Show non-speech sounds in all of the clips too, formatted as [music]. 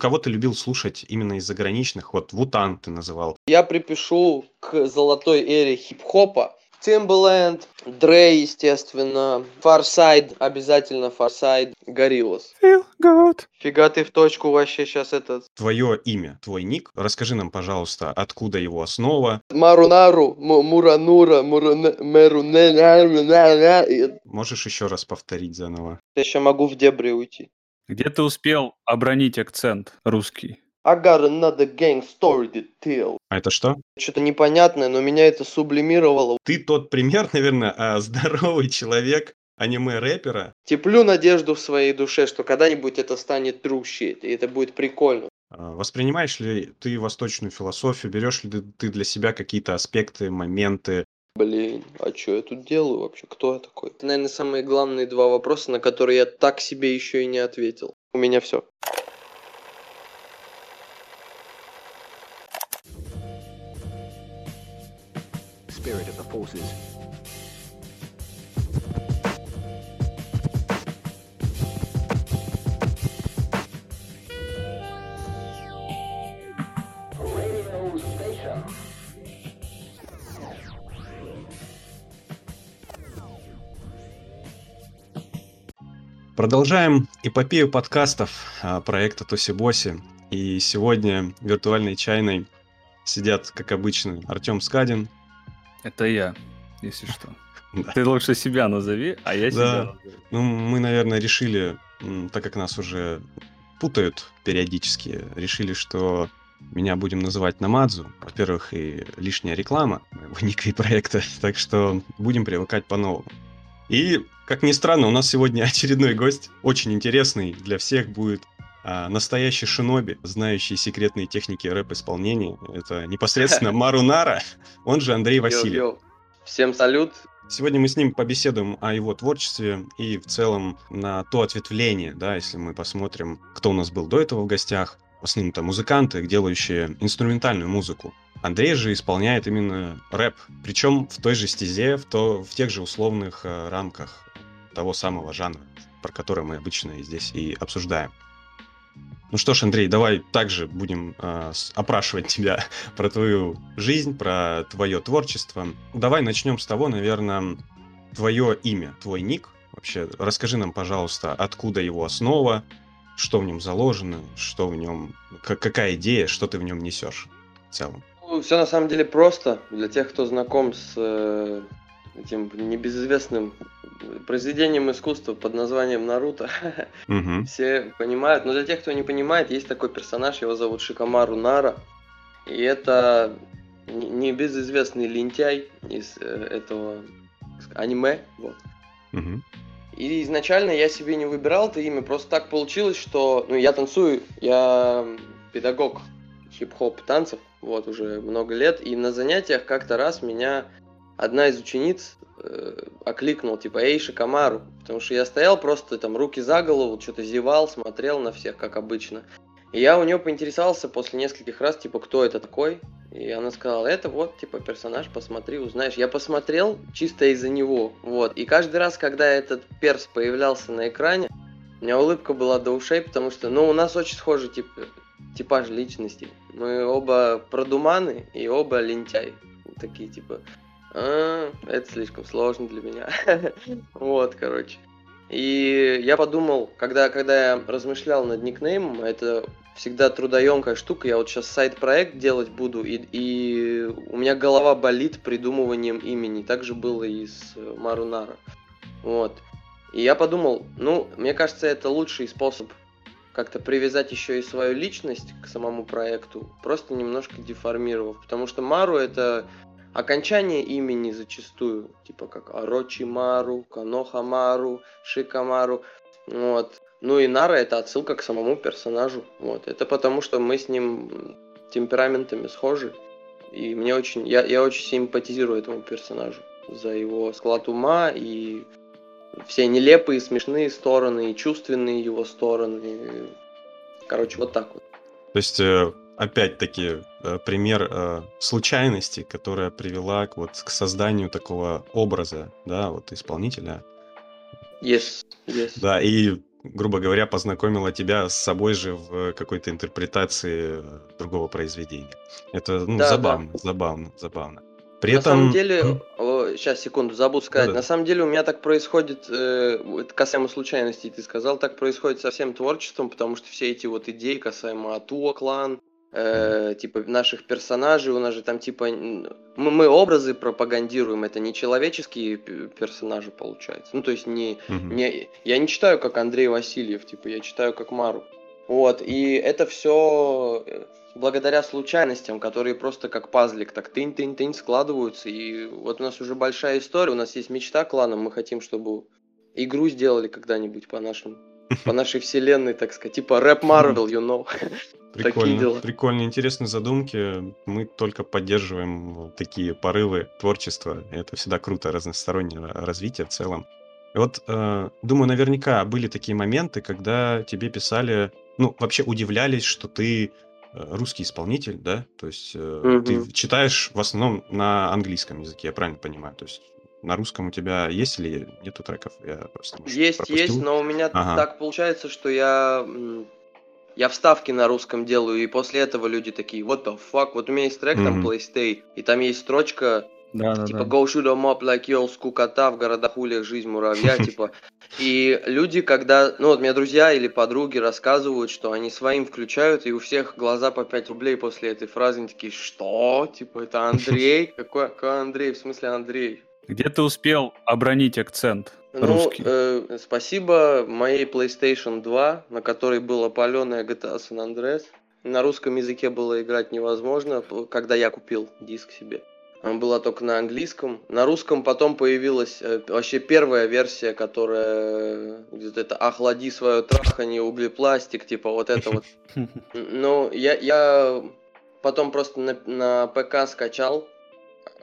Кого ты любил слушать именно из заграничных? Вот Вутан ты называл. Я припишу к золотой эре хип-хопа. Timbaland, Dre, естественно, Farsight, обязательно Farsight, Gorillaz. Feel good. Фига ты в точку вообще сейчас этот. Твое имя, твой ник. Расскажи нам, пожалуйста, откуда его основа. Марунару, Му- Муранура, Муруне, Меруне, на- на- на- на. И Можешь еще раз повторить заново? Я еще могу в дебри уйти. Где ты успел обронить акцент русский? I got another gang story to tell. А это что? Что-то непонятное, но меня это сублимировало. Ты тот пример, наверное, а, здоровый человек аниме-рэпера. Теплю надежду в своей душе, что когда-нибудь это станет true shit, и это будет прикольно. А, Воспринимаешь ли ты восточную философию? Берешь ли ты для себя какие-то аспекты, моменты? Блин, а что я тут делаю вообще? Кто я такой? Это, наверное, самые главные два вопроса, на которые я так себе еще и не ответил. У меня все. spirit of the forces. Продолжаем эпопею подкастов а, проекта Тоси Боси. И сегодня в виртуальной чайной сидят, как обычно, Артем Скадин. Это я, если что. [laughs] Ты лучше себя назови, а я себя. Ну, мы, наверное, решили, так как нас уже путают периодически, решили, что меня будем называть Намадзу. Во-первых, и лишняя реклама моего [laughs] ника и проекта, так что будем привыкать по-новому. И, как ни странно, у нас сегодня [laughs] очередной гость, очень интересный для всех будет а, настоящий шиноби, знающий секретные техники рэп-исполнения. Это непосредственно [laughs] Марунара, он же Андрей Васильев. Всем салют. Сегодня мы с ним побеседуем о его творчестве и в целом на то ответвление, да, если мы посмотрим, кто у нас был до этого в гостях. В основном это музыканты, делающие инструментальную музыку. Андрей же исполняет именно рэп, причем в той же стезе, в, то, в тех же условных э, рамках того самого жанра, про который мы обычно здесь и обсуждаем. Ну что ж, Андрей, давай также будем э, опрашивать тебя [laughs] про твою жизнь, про твое творчество. Давай начнем с того, наверное, твое имя, твой ник. Вообще, расскажи нам, пожалуйста, откуда его основа, что в нем заложено, что в нем, какая идея, что ты в нем несешь в целом. все на самом деле просто. Для тех, кто знаком с э, этим небезызвестным произведением искусства под названием Наруто, [laughs] Мгм. все понимают. Но для тех, кто не понимает, есть такой персонаж, его зовут Шикамару Нара. И это небезызвестный лентяй из э, этого аниме. Вот. Мгм. И изначально я себе не выбирал это имя, просто так получилось, что ну, я танцую, я педагог хип-хоп танцев, вот уже много лет, и на занятиях как-то раз меня одна из учениц э, окликнула, типа, эй, Шикамару, потому что я стоял просто там руки за голову, что-то зевал, смотрел на всех, как обычно. И я у нее поинтересовался после нескольких раз, типа, кто это такой, и она сказала, это вот, типа, персонаж, посмотри, узнаешь. Я посмотрел чисто из-за него, вот. И каждый раз, когда этот перс появлялся на экране, у меня улыбка была до ушей, потому что, ну, у нас очень схожий тип, типаж личности. Мы оба продуманы и оба лентяи. Такие, типа, «А, это слишком сложно для меня. [laughs] Вот, короче. И я подумал, когда, когда я размышлял над никнеймом, это всегда трудоемкая штука. Я вот сейчас сайт-проект делать буду, и, и у меня голова болит придумыванием имени. Так же было и с э, Марунара. Вот. И я подумал, ну, мне кажется, это лучший способ как-то привязать еще и свою личность к самому проекту, просто немножко деформировав. Потому что Мару это окончание имени зачастую, типа как Орочимару, Канохамару, Шикамару. Вот. Ну и Нара это отсылка к самому персонажу. Вот. Это потому, что мы с ним темпераментами схожи. И мне очень, я, я очень симпатизирую этому персонажу за его склад ума и все нелепые, смешные стороны, и чувственные его стороны. Короче, вот так вот. То есть, э, опять-таки, э, пример э, случайности, которая привела к, вот, к созданию такого образа, да, вот исполнителя. Yes, yes. Да, и грубо говоря, познакомила тебя с собой же в какой-то интерпретации другого произведения. Это ну, Да, забавно, забавно, забавно. При на этом... самом деле, М, сейчас, секунду, забуду сказать. Да-да. На самом деле у меня так происходит, э, касаемо случайностей, ты сказал, так происходит со всем творчеством, потому что все эти вот идеи касаемо Атуа клан, э, типа наших персонажей, у нас же там типа мы, мы образы пропагандируем, это не человеческие персонажи получается. Ну то есть не, мгм. не я не читаю как Андрей Васильев, типа я читаю как Мару. Вот, и это все благодаря случайностям, которые просто как пазлик, так тынь-тынь-тынь складываются. И вот у нас уже большая история, у нас есть мечта кланом, мы хотим, чтобы игру сделали когда-нибудь по нашим по [laughs] нашей вселенной, так сказать, типа рэп Марвел, you know. Такие Прикольно, дела. прикольно, интересные задумки. Мы только поддерживаем такие порывы творчества. Это всегда круто, разностороннее развитие в целом. И вот, э, думаю, наверняка были такие моменты, когда тебе писали, ну, вообще удивлялись, что ты э, русский исполнитель, да? То есть э, ты Мгм. читаешь в основном на английском языке, я правильно понимаю? То есть на русском у тебя есть или нету треков? Я просто, может, Есть, пропустил. есть, но у меня Ага. так получается, что я я вставки на русском делаю, и после этого люди такие, what the fuck, вот у меня есть трек там Мгм. Playstay, и там есть строчка, Да, да, типа да. go shoot 'em up like y'all скукота в городах ульях жизнь муравья, [laughs] типа. И люди, когда, ну вот мне друзья или подруги рассказывают, что они своим включают, и у всех глаза по 5 рублей после этой фразы, они такие, что? Типа, это [laughs] Андрей? Какой, какой Андрей? В смысле Андрей? Где ты успел обронить акцент Ну, русский? э, спасибо моей PlayStation 2, на которой была паленая GTA San Andreas. На русском языке было играть невозможно, когда я купил диск себе. Она была только на английском. На русском потом появилась э, вообще первая версия, которая э, где-то это «Охлади свое трахание, углепластик», типа вот это вот. [laughs] Ну, я, я потом просто на, на ПК скачал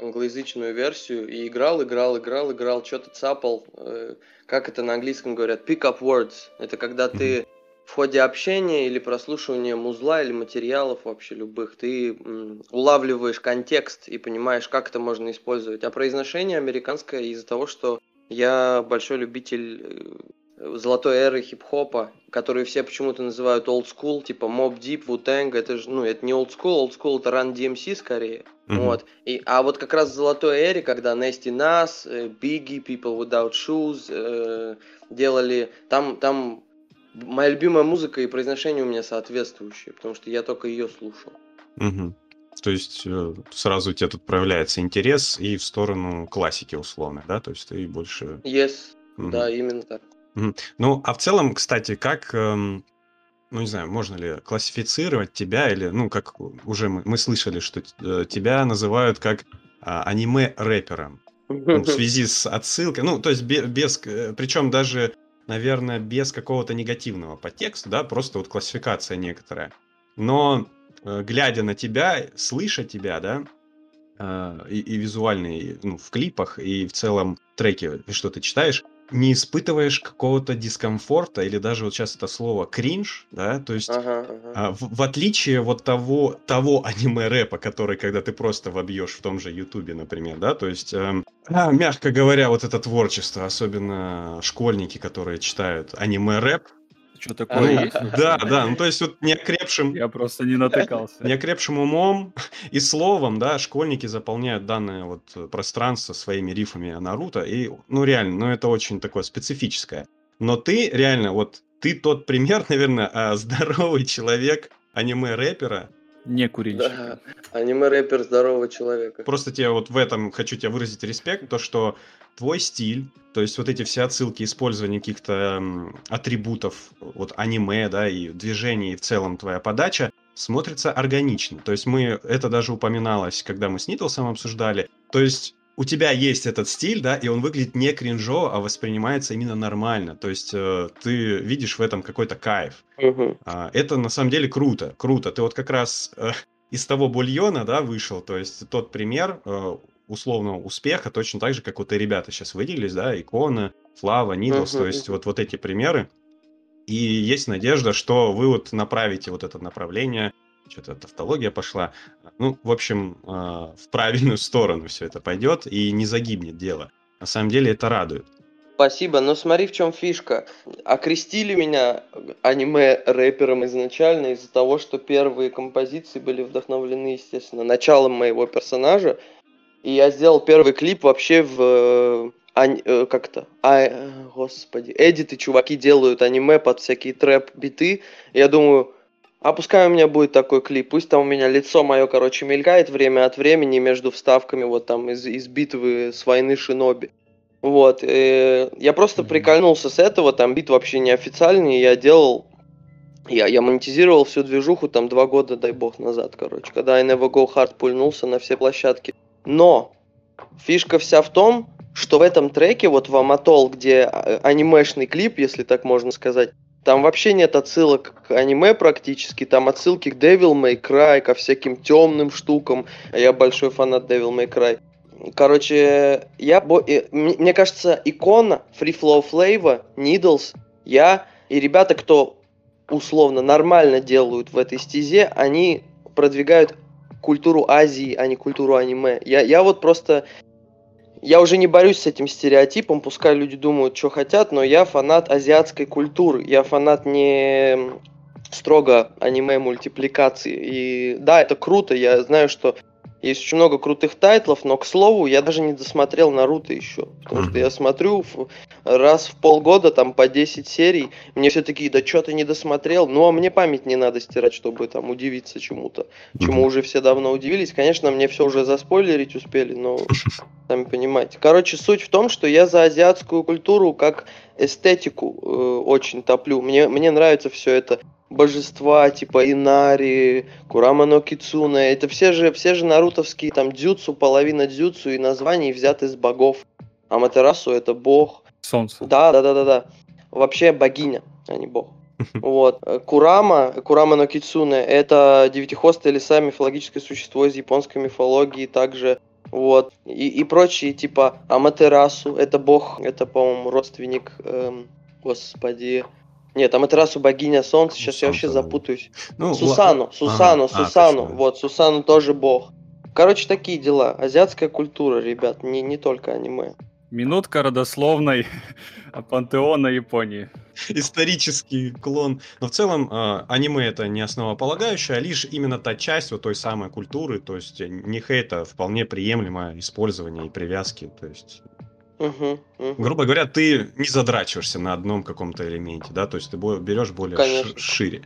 англоязычную версию и играл, играл, играл, играл, что-то цапал. э, Как это на английском говорят? Pick up words. Это когда ты в ходе общения или прослушивания музла или материалов вообще любых, ты м, улавливаешь контекст и понимаешь, как это можно использовать. А произношение американское из-за того, что я большой любитель э, золотой эры хип-хопа, которые все почему-то называют old school, типа Mob Deep, Wu-Tang, это же, ну, это не old school, old school это Run DMC скорее. Мгм. Вот. И, а вот как раз в золотой эре, когда Nasty Nas, э, Biggie, People Without Shoes э, делали, там, там моя любимая музыка и произношение у меня соответствующие, потому что я только ее слушал. Мгм. То есть э, сразу у тебя тут проявляется интерес и в сторону классики условно, да? То есть ты больше... Yes, Мгм. да, именно так. Ну, а в целом, кстати, как, эм, ну, не знаю, можно ли классифицировать тебя или, ну, как уже мы, мы слышали, что э, тебя называют как а, аниме-рэпером ну, в [laughs] связи с отсылкой, ну, то есть бе- без, причем даже, наверное, без какого-то негативного подтекста, да, просто вот классификация некоторая. Но э, глядя на тебя, слыша тебя, да, э, и, и визуально, и, ну, в клипах, и в целом треке, что ты читаешь, не испытываешь какого-то дискомфорта или даже вот сейчас это слово кринж, да, то есть Ага, ага. а, в, в отличие вот того, того аниме-рэпа, который, когда ты просто вобьешь в том же Ютубе, например, да, то есть, а, мягко говоря, вот это творчество, особенно школьники, которые читают аниме-рэп, Что такое ну, есть? да, да, ну то есть вот неокрепшим, Я просто не натыкался. неокрепшим умом и словом, да, школьники заполняют данное вот пространство своими рифами о Наруто, и, ну, реально, ну, это очень такое специфическое. Но ты, реально, вот, ты тот пример, [laughs] наверное, а, здоровый человек аниме-рэпера. Не курильщик. Да, аниме-рэпер здорового человека. Просто тебе вот в этом хочу тебе выразить респект, то, что твой стиль, то есть вот эти все отсылки, использование каких-то м, атрибутов вот аниме, да, и движений, и в целом твоя подача смотрится органично. То есть мы, это даже упоминалось, когда мы с Нитлсом обсуждали. То есть у тебя есть этот стиль, да, и он выглядит не кринжово, а воспринимается именно нормально. То есть э, ты видишь в этом какой-то кайф. Мгм. А, это на самом деле круто, круто. Ты вот как раз э, [laughs] из того бульона, да, вышел, то есть тот пример э, условного успеха, точно так же, как вот и ребята сейчас выделились, да, Икона, Флава, Нидлс, Мгм, то есть вот, вот эти примеры. И есть надежда, что вы вот направите вот это направление, что-то тавтология пошла, ну, в общем, э, в правильную [laughs] сторону все это пойдет и не загибнет дело. На самом деле это радует. Спасибо, но смотри, в чем фишка. Окрестили меня аниме-рэпером изначально из-за того, что первые композиции были вдохновлены, естественно, началом моего персонажа. И я сделал первый клип вообще в... э, э, как это? А, господи. Эдиты, чуваки делают аниме под всякие трэп-биты. Я думаю, а пускай у меня будет такой клип, пусть там у меня лицо мое, короче, мелькает время от времени между вставками вот там из, из битвы с войны Шиноби. Вот, э, я просто прикольнулся с этого, там бит вообще неофициальный, я делал, я, я монетизировал всю движуху там два года, дай бог, назад, короче, когда I Never Go Hard пульнулся на все площадки. Но фишка вся в том, что в этом треке, вот в Аматол, где а, анимешный клип, если так можно сказать, там вообще нет отсылок к аниме практически, там отсылки к Devil May Cry, ко всяким темным штукам. Я большой фанат Devil May Cry. Короче, я, бо- мне кажется, икона Free Flow Flavor, Needles, я и ребята, кто условно нормально делают в этой стезе, они продвигают культуру Азии, а не культуру аниме. Я, я вот просто... Я уже не борюсь с этим стереотипом, пускай люди думают, что хотят, но я фанат азиатской культуры. Я фанат не строго аниме-мультипликации. И да, это круто, я знаю, что есть очень много крутых тайтлов, но, к слову, я даже не досмотрел Наруто еще. Потому что Мгм. я смотрю раз в полгода, там, по 10 серий. Мне все такие, да что ты не досмотрел? Ну, а мне память не надо стирать, чтобы там удивиться чему-то. Чему Мгм. уже все давно удивились. Конечно, мне все уже заспойлерить успели, но [laughs] сами понимаете. Короче, суть в том, что я за азиатскую культуру как эстетику э, очень топлю. Мне, мне нравится все это божества, типа Инари, Курама но Кицуна. Это все же, все же нарутовские там дзюцу, половина дзюцу и названий взяты с богов. Аматерасу это бог. Солнце. Да, да, да, да, да. Вообще богиня, а не бог. [laughs] Вот. Курама, Курама но Кицуне, это девятихвостое леса, мифологическое существо из японской мифологии, также вот. И, и прочие, типа Аматерасу, это бог, это, по-моему, родственник, эм, господи. Нет, Аматерасу богиня солнца, сейчас я вообще запутаюсь. Ну, Сусану, ла- Сусану, Ага. А, Сусану, точно. вот, Сусану тоже бог. Короче, такие дела. Азиатская культура, ребят, не, не только аниме. Минутка родословной [laughs] пантеона Японии. исторический клон. Но в целом э, аниме это не основополагающее, а лишь именно та часть вот той самой культуры, то есть э, не хейта, вполне приемлемое использование и привязки. То есть, Мгм, мгм. грубо говоря, ты не задрачиваешься на одном каком-то элементе, да, то есть ты берешь более Конечно. ш- шире.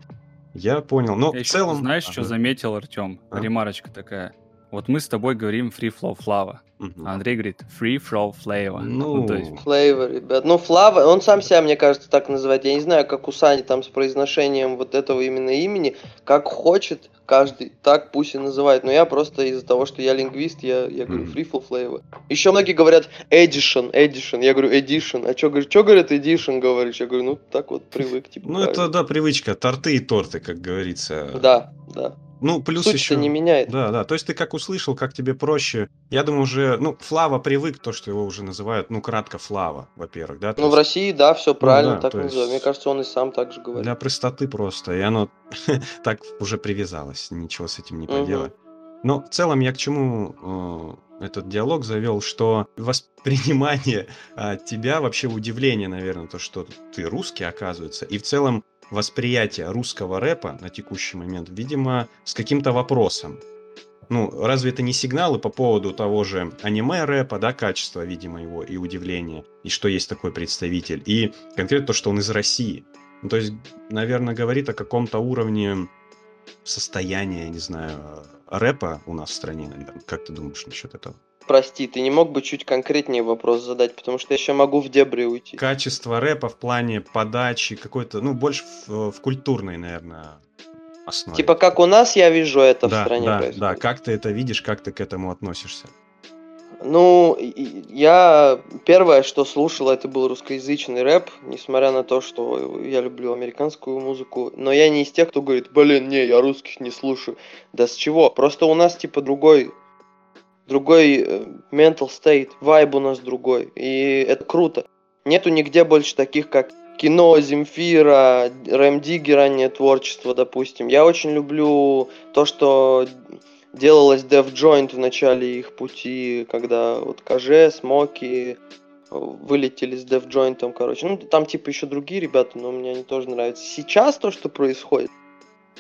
Я понял. Но Я в целом... знаешь, что Ага. заметил, Артем? А? Ремарочка такая. Вот мы с тобой говорим free flow flava, Мгм. а Андрей говорит free flow flavor. Ну, то есть Флейвор, ребят. Ну, Флава, он сам себя, мне кажется, так называет. Я не знаю, как у Сани там с произношением вот этого именно имени. Как хочет каждый, так пусть и называет. Но я просто из-за того, что я лингвист, я, я говорю. Free Flavor. Еще многие говорят Edition, Edition. Я говорю Edition. А что говорят Edition, говоришь? Я говорю, ну, так вот привык, типа. ну это, правильно. да, привычка. Торты и торты, как говорится. Да, да. Ну, плюс Суть-то еще... не меняет. Да, да. То есть ты как услышал, как тебе проще. Я думаю, уже, ну, Флава привык, то, что его уже называют, ну, кратко Флава, во-первых, да. Ну, в есть России, да, все правильно, да, так есть- называют. Мне кажется, он и сам так же говорит. Для простоты просто. И оно [laughs] так уже привязалось. Ничего с этим не поделать. Но в целом я к чему э, этот диалог завел, что воспринимание а, тебя, вообще удивление, наверное, то, что ты русский, оказывается, и в целом восприятие русского рэпа на текущий момент, видимо, с каким-то вопросом. Ну, разве это не сигналы по поводу того же аниме-рэпа, да, качества, видимо, его, и удивления, и что есть такой представитель, и конкретно то, что он из России. Ну, то есть, наверное, говорит о каком-то уровне состояния, не знаю, рэпа у нас в стране, наверное. Как ты думаешь насчет этого? Прости, ты не мог бы чуть конкретнее вопрос задать, потому что я еще могу в дебри уйти. Качество рэпа в плане подачи, какой-то, ну, больше в, в культурной, наверное, основе. Типа как у нас я вижу это в да, стране да, происходит. да, как ты это видишь, как ты к этому относишься? Ну, я первое, что слушал, это был русскоязычный рэп, несмотря на то, что я люблю американскую музыку, но я не из тех, кто говорит, блин, не, я русских не слушаю. Да с чего? Просто у нас типа другой, другой э, mental state, вайб у нас другой, и это круто. Нету нигде больше таких, как кино, Земфира, Рэм Дигги, раннее творчество, допустим. Я очень люблю то, что делалось Dev Joint в начале их пути, когда вот КЖ, Смоки, вылетели с Dev Joint, короче. Ну, там типа еще другие ребята, но мне они тоже нравятся. Сейчас то, что происходит,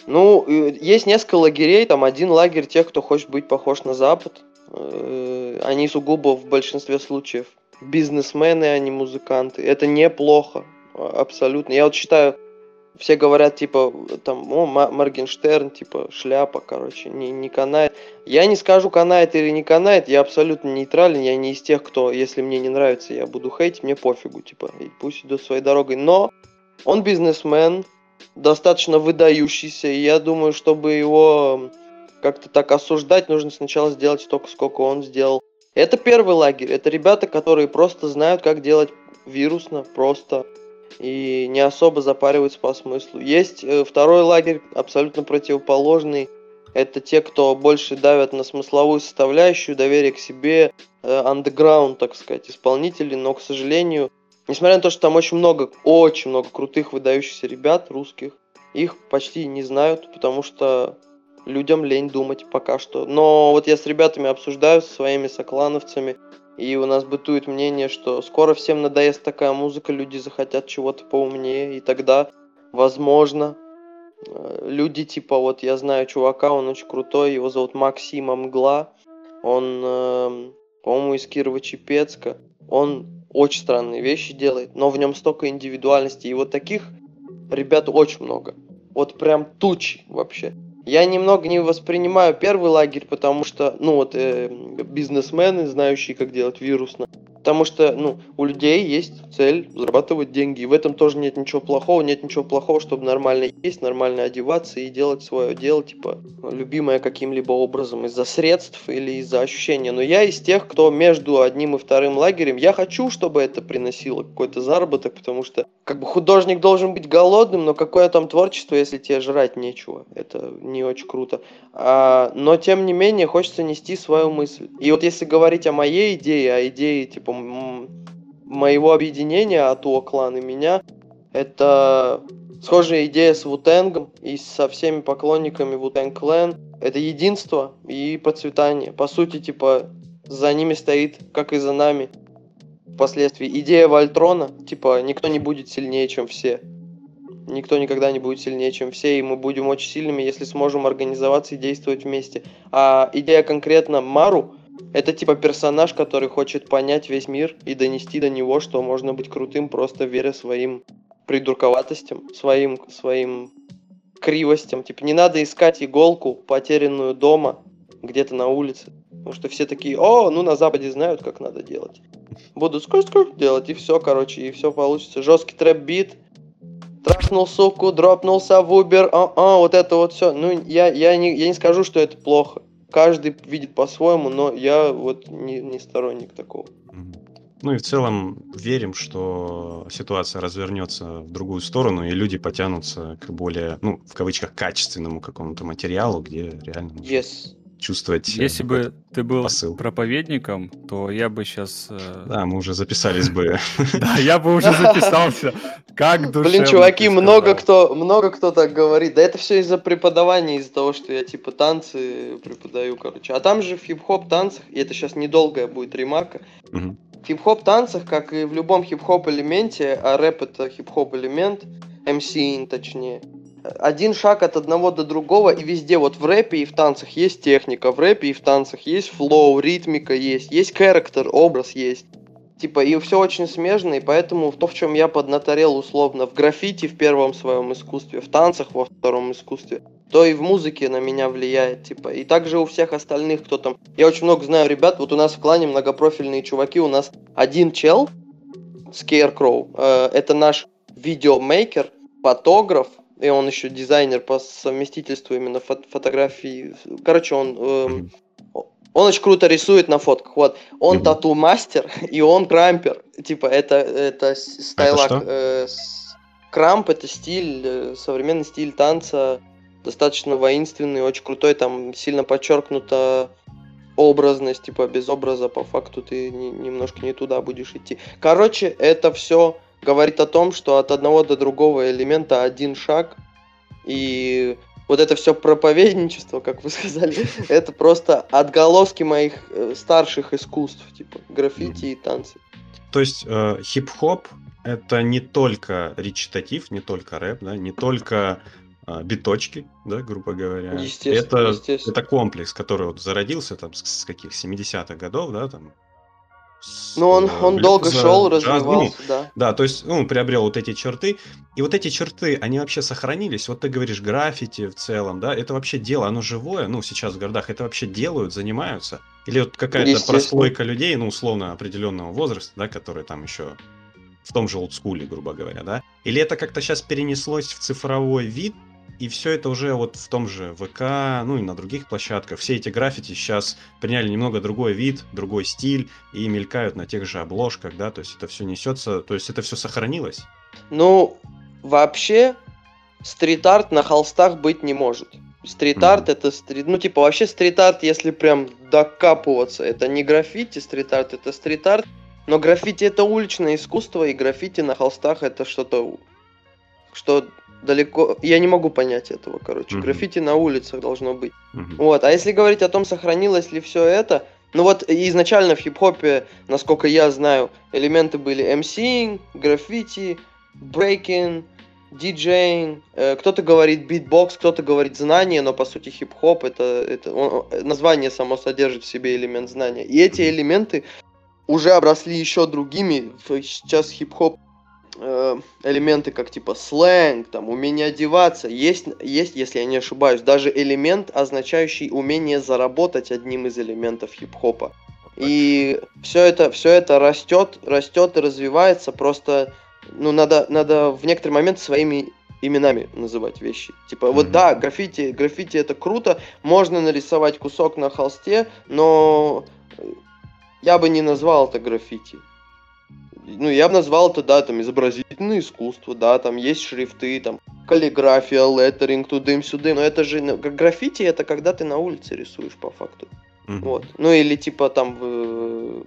ну, э, есть несколько лагерей, там один лагерь тех, кто хочет быть похож на Запад. Э, Они сугубо в большинстве случаев бизнесмены, а не музыканты. Это неплохо, а- абсолютно. Я вот считаю, все говорят, типа, там, о, Моргенштерн, типа, шляпа, короче, не, не канает. Я не скажу, канает или не канает, я абсолютно нейтрален, я не из тех, кто, если мне не нравится, я буду хейтить, мне пофигу, типа, и пусть идет своей дорогой. Но он бизнесмен, достаточно выдающийся, и я думаю, чтобы его как-то так осуждать, нужно сначала сделать столько, сколько он сделал. Это первый лагерь, это ребята, которые просто знают, как делать вирусно, просто, и не особо запариваются по смыслу. Есть э, второй лагерь, абсолютно противоположный, это те, кто больше давят на смысловую составляющую, доверие к себе, э, андеграунд, так сказать, исполнители, но, к сожалению, несмотря на то, что там очень много, очень много крутых выдающихся ребят русских, их почти не знают, потому что людям лень думать пока что. Но вот я с ребятами обсуждаю, со своими соклановцами, и у нас бытует мнение, что скоро всем надоест такая музыка, люди захотят чего-то поумнее, и тогда, возможно, э, люди типа, вот я знаю чувака, он очень крутой, его зовут Максима Мгла, он, эм, по-моему, из Кирово-Чепецка, он очень странные вещи делает, но в нем столько индивидуальности, и вот таких ребят очень много. Вот прям тучи вообще. Я немного не воспринимаю первый лагерь, потому что, ну вот, э, бизнесмены, знающие, как делать вирусно. Потому что, ну, у людей есть цель зарабатывать деньги. И в этом тоже нет ничего плохого. Нет ничего плохого, чтобы нормально есть, нормально одеваться и делать свое дело, типа, любимое каким-либо образом из-за средств или из-за ощущения. Но я из тех, кто между одним и вторым лагерем. Я хочу, чтобы это приносило какой-то заработок, потому что, как бы, художник должен быть голодным, но какое там творчество, если тебе жрать нечего? Это не очень круто. А, но, тем не менее, хочется нести свою мысль. И вот если говорить о моей идее, о идее, типа, м- моего объединения от клан и меня, это схожая идея с Вутенгом и со всеми поклонниками Вутенг Клан. Это единство и процветание. По сути, типа, за ними стоит, как и за нами, впоследствии идея Вольтрона, типа, никто не будет сильнее, чем все. Никто никогда не будет сильнее, чем все, и мы будем очень сильными, если сможем организоваться и действовать вместе. А идея конкретно Мару, это типа персонаж, который хочет понять весь мир и донести до него, что можно быть крутым, просто веря своим придурковатостям, своим, своим кривостям. Типа не надо искать иголку, потерянную дома, где-то на улице. Потому что все такие, о, ну на Западе знают, как надо делать. Буду скр делать, и все, короче, и все получится. Жесткий трэп-бит, трахнул суку, дропнулся в Uber, а, а, вот это вот все. Ну, я, я, не, я не скажу, что это плохо. Каждый видит по-своему, но я вот не, не сторонник такого. Ну и в целом верим, что ситуация развернется в другую сторону, и люди потянутся к более, ну, в кавычках, качественному какому-то материалу, где реально Yes. Чувствовать... э, Если бы ты был посыл. проповедником, то я бы сейчас... Да, мы уже записались бы. [laughs] Да, я бы уже записался. Как душевно Блин, чуваки, много кто, много кто так говорит. Да это все из-за преподавания, из-за того, что я типа танцы преподаю, короче. А там же в хип-хоп танцах, и это сейчас недолгая будет ремарка, в хип-хоп танцах, как и в любом хип-хоп элементе, а рэп это хип-хоп элемент, MC точнее, один шаг от одного до другого, и везде, вот в рэпе и в танцах есть техника, в рэпе и в танцах есть flow, ритмика есть, есть характер, образ есть. Типа, и все очень смежно, и поэтому то, в чем я поднаторел условно в граффити в первом своем искусстве, в танцах во втором искусстве, то и в музыке на меня влияет, типа. И также у всех остальных, кто там... Я очень много знаю ребят, вот у нас в клане многопрофильные чуваки, у нас один чел, Scarecrow, э, это наш видеомейкер, фотограф, и он еще дизайнер по совместительству именно фот- фотографии. Короче, он... эм, он очень круто рисует на фотках, вот. Он Мгм. тату-мастер, [laughs] и он крампер. Типа, это, это с- стайлак. что? э, крамп это стиль, э, современный стиль танца, достаточно воинственный, очень крутой, там сильно подчеркнута образность, типа, без образа по факту ты не- немножко не туда будешь идти. Короче, это все говорит о том, что от одного до другого элемента один шаг, и вот это все проповедничество, как вы [laughs] сказали, это просто отголоски моих э, старших искусств, типа граффити и танцы. то есть э, хип-хоп это не только речитатив, не только рэп, да, не только э, биточки, да, грубо говоря. Естественно, это, естественно. это комплекс, который вот зародился там с, с каких 70-х годов, да, там. Но он, э, он долго блюза, шел, ну, развивался, да. да, то есть, ну, приобрел вот эти черты, и вот эти черты, они вообще сохранились. Вот ты говоришь, граффити в целом, да, это вообще дело, оно живое, ну, сейчас в городах это вообще делают, занимаются. Или вот какая-то прослойка людей, ну, условно, определенного возраста, да, которые там еще в том же олдскуле, грубо говоря, да? Или это как-то сейчас перенеслось в цифровой вид, и все это уже вот в том же ВК, ну и на других площадках. Все эти граффити сейчас приняли немного другой вид, другой стиль и мелькают на тех же обложках, да, то есть это все несется, то есть это все сохранилось. Ну, вообще, стрит-арт на холстах быть не может. Стрит-арт Мгм. это стрит... Ну, типа, вообще стрит-арт, если прям докапываться, это не граффити стрит-арт, это стрит-арт. Но граффити это уличное искусство, и граффити на холстах это что-то, что далеко... Я не могу понять этого, короче. Мгм. Граффити на улицах должно быть. Мгм. Вот, а если говорить о том, сохранилось ли все это, ну вот изначально в хип-хопе, насколько я знаю, элементы были MC, граффити, брейкинг, диджеинг, э, кто-то говорит битбокс, кто-то говорит знание, но по сути хип-хоп это, это он- он- название само содержит в себе элемент знания. И эти элементы уже обросли еще другими. Сейчас хип-хоп э, элементы как типа сленг, там умение одеваться, есть, есть, если я не ошибаюсь, даже элемент, означающий умение заработать одним из элементов хип-хопа. И все это, все это растет, растет и развивается. Просто, ну, надо, надо в некоторый момент своими именами называть вещи. Типа, вот Мгм. да, граффити, граффити это круто, можно нарисовать кусок на холсте, но э, я бы не назвал это граффити. Ну, я бы назвал это, да, там, изобразительное искусство, да, там есть шрифты, там, каллиграфия, леттеринг, тудым-сюдым, но это же, ну, г- граффити это когда ты на улице рисуешь, по факту. Мгм. Вот. Ну, или типа там, в-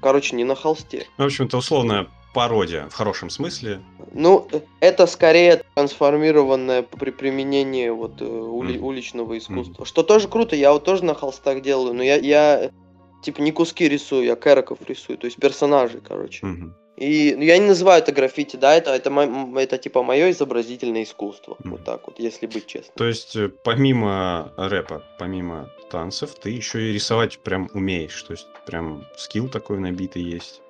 короче, не на холсте. Ну, в общем, это условная пародия в хорошем смысле. Ну, э, это скорее трансформированное при применении вот э, ули- Мгм. уличного искусства. Что тоже круто, я вот тоже на холстах делаю, но я, я э, типа не куски рисую, я кэроков рисую, то есть персонажей, короче. Мгм. И ну, я не называю это граффити, да, это, это, м, это типа мое изобразительное искусство. Мгм. Вот так вот, если быть честным. То есть, э, помимо рэпа, помимо танцев, ты еще и рисовать прям умеешь. То есть, прям скилл такой набитый есть.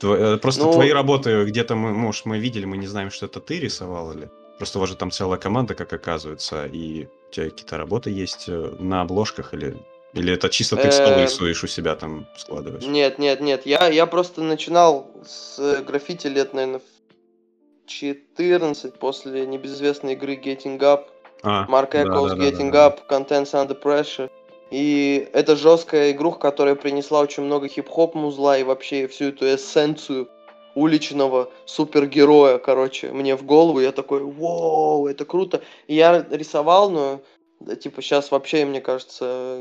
Тво- э, Просто Ну- твои работы где-то мы, может, мы видели, мы не знаем, что это ты рисовал или просто у вас же там целая команда, как оказывается, и у тебя какие-то работы есть э, на обложках или или это чисто ты Э, рисуешь у себя там складываешь? Нет, нет, нет. Я, я просто начинал с граффити лет, наверное, в 14 после небезызвестной игры Getting Up. А, Марк Echoes, да, да, Getting да, да. Up, Contents Under Pressure. И это жесткая игруха, которая принесла очень много хип-хоп музла и вообще всю эту эссенцию уличного супергероя, короче, мне в голову. Я такой, вау, это круто. И я рисовал, но да, типа сейчас вообще, мне кажется,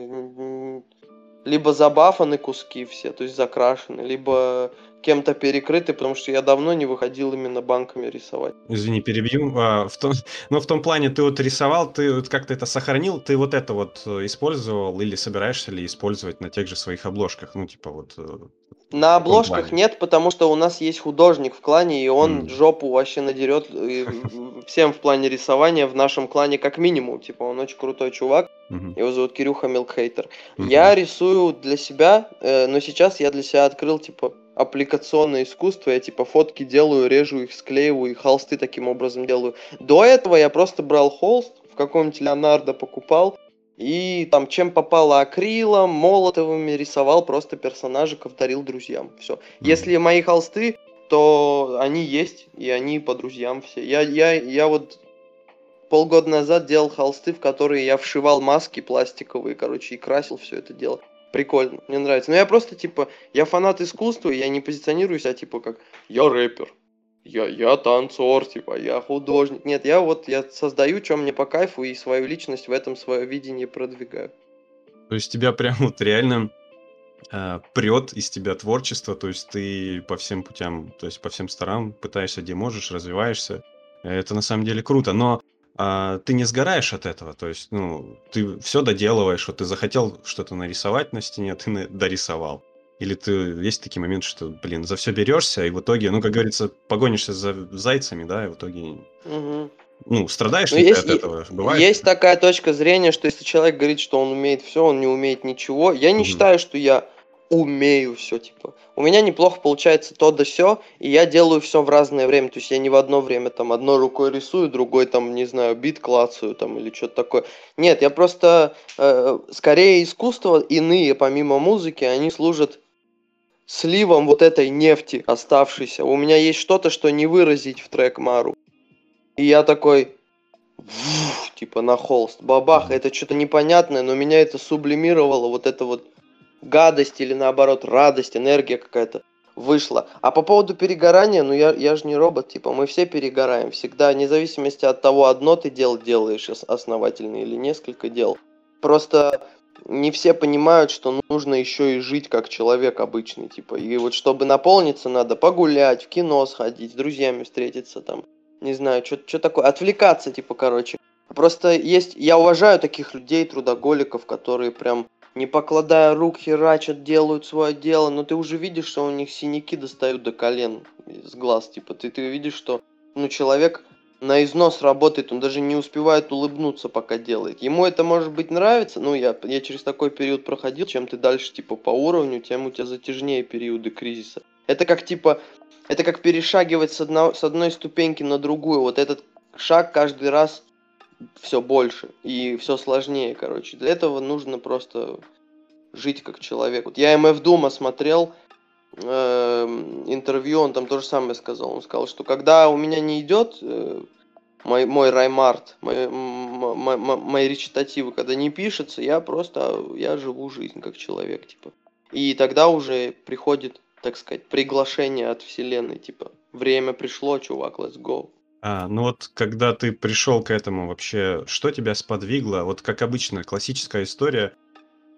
либо забафаны куски все, то есть закрашены, либо кем-то перекрыты, потому что я давно не выходил именно банками рисовать. Извини, перебью. А, в том, [laughs] ну, в том плане, ты вот рисовал, ты вот как-то это сохранил, ты вот это вот э, использовал или собираешься ли использовать на тех же своих обложках? Ну, типа вот... э, На обложках нет, потому что у нас есть художник в клане, и он Мгм. жопу вообще надерет э, [laughs] всем в плане рисования в нашем клане как минимум. Типа, он очень крутой чувак, мгм, его зовут Кирюха Милкхейтер. мгм. Я рисую для себя, э, но сейчас я для себя открыл, типа, аппликационное искусство. Я, типа, фотки делаю, режу их, склеиваю, и холсты таким образом делаю. До этого я просто брал холст, в каком-нибудь Леонардо покупал, и там чем попало акрилом, молотовыми рисовал просто персонажиков, дарил друзьям. Все. Мгм. Если мои холсты, то они есть, и они по друзьям все. Я, я, я вот полгода назад делал холсты, в которые я вшивал маски пластиковые, короче, и красил все это дело. Прикольно, мне нравится. Но я просто, типа, я фанат искусства, я не позиционирую себя, типа, как я рэпер, я, я танцор, типа, я художник. Нет, я вот, я создаю, что мне по кайфу, и свою личность в этом свое видение продвигаю. То есть тебя прям вот реально э, прет из тебя творчество, то есть ты по всем путям, то есть по всем сторонам пытаешься, где можешь, развиваешься. Это на самом деле круто, но а, ты не сгораешь от этого, то есть, ну, ты все доделываешь, вот ты захотел что-то нарисовать на стене, ты на- дорисовал. Или ты есть такие моменты, что, блин, за все берешься, и в итоге, ну, как говорится, погонишься за зайцами, да, и в итоге, Мгм. ну, страдаешь Ну, ли ты есть от этого? Бывает? Есть такая точка зрения, что если человек говорит, что он умеет все, он не умеет ничего. Я не Мгм. считаю, что я умею все, типа. У меня неплохо получается то да все, и я делаю все в разное время. То есть я не в одно время там одной рукой рисую, другой там, не знаю, бит клацаю там или что-то такое. Нет, я просто э, скорее искусство иные, помимо музыки, они служат сливом вот этой нефти оставшейся. У меня есть что-то, что не выразить в трек Мару. И я такой, типа на холст, бабах, это что-то непонятное, но меня это сублимировало, вот это вот гадость или наоборот радость, энергия какая-то вышла. А по поводу перегорания, ну я, я же не робот, типа мы все перегораем всегда, вне зависимости от того, одно ты дело делаешь ос- основательно или несколько дел. Просто не все понимают, что нужно еще и жить как человек обычный, типа. И вот чтобы наполниться, надо погулять, в кино сходить, с друзьями встретиться, там, не знаю, что такое, отвлекаться, типа, короче. Просто есть, я уважаю таких людей, трудоголиков, которые прям не покладая рук, херачат, делают свое дело, но ты уже видишь, что у них синяки достают до колен, с глаз, типа, ты, ты видишь, что, ну, человек на износ работает, он даже не успевает улыбнуться, пока делает. Ему это, может быть, нравится, ну, я, я через такой период проходил, чем ты дальше, типа, по уровню, тем у тебя затяжнее периоды кризиса. Это как, типа, это как перешагивать с, одно, с одной ступеньки на другую, вот этот шаг каждый раз все больше и все сложнее, короче. Для этого нужно просто жить как человек. Вот я МФ Дума смотрел эм, интервью, он там то же самое сказал. Он сказал, что когда у меня не идет э, мой, мой раймарт, мои, м- м- м- мои речитативы, когда не пишется, я просто, я живу жизнь как человек, типа. И тогда уже приходит, так сказать, приглашение от вселенной, типа, время пришло, чувак, let's go. А, ну вот когда ты пришел к этому вообще, что тебя сподвигло? Вот как обычно, классическая история.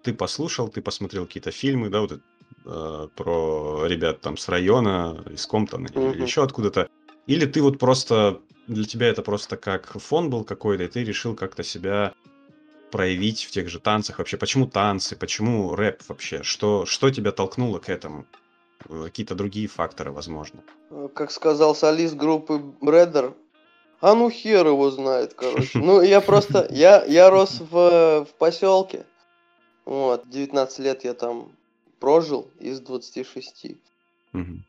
Ты послушал, ты посмотрел какие-то фильмы, да, вот э, про ребят там с района, из Комптона или Мгм. еще откуда-то. Или ты вот просто, для тебя это просто как фон был какой-то, и ты решил как-то себя проявить в тех же танцах. Вообще, почему танцы, почему рэп вообще? Что, что тебя толкнуло к этому? Э, Какие-то другие факторы, возможно. Э, Как сказал солист группы Бредер, а ну хер его знает, короче. Ну, я просто, [laughs] я, я рос в, в поселке. Вот, 19 лет я там прожил из 26.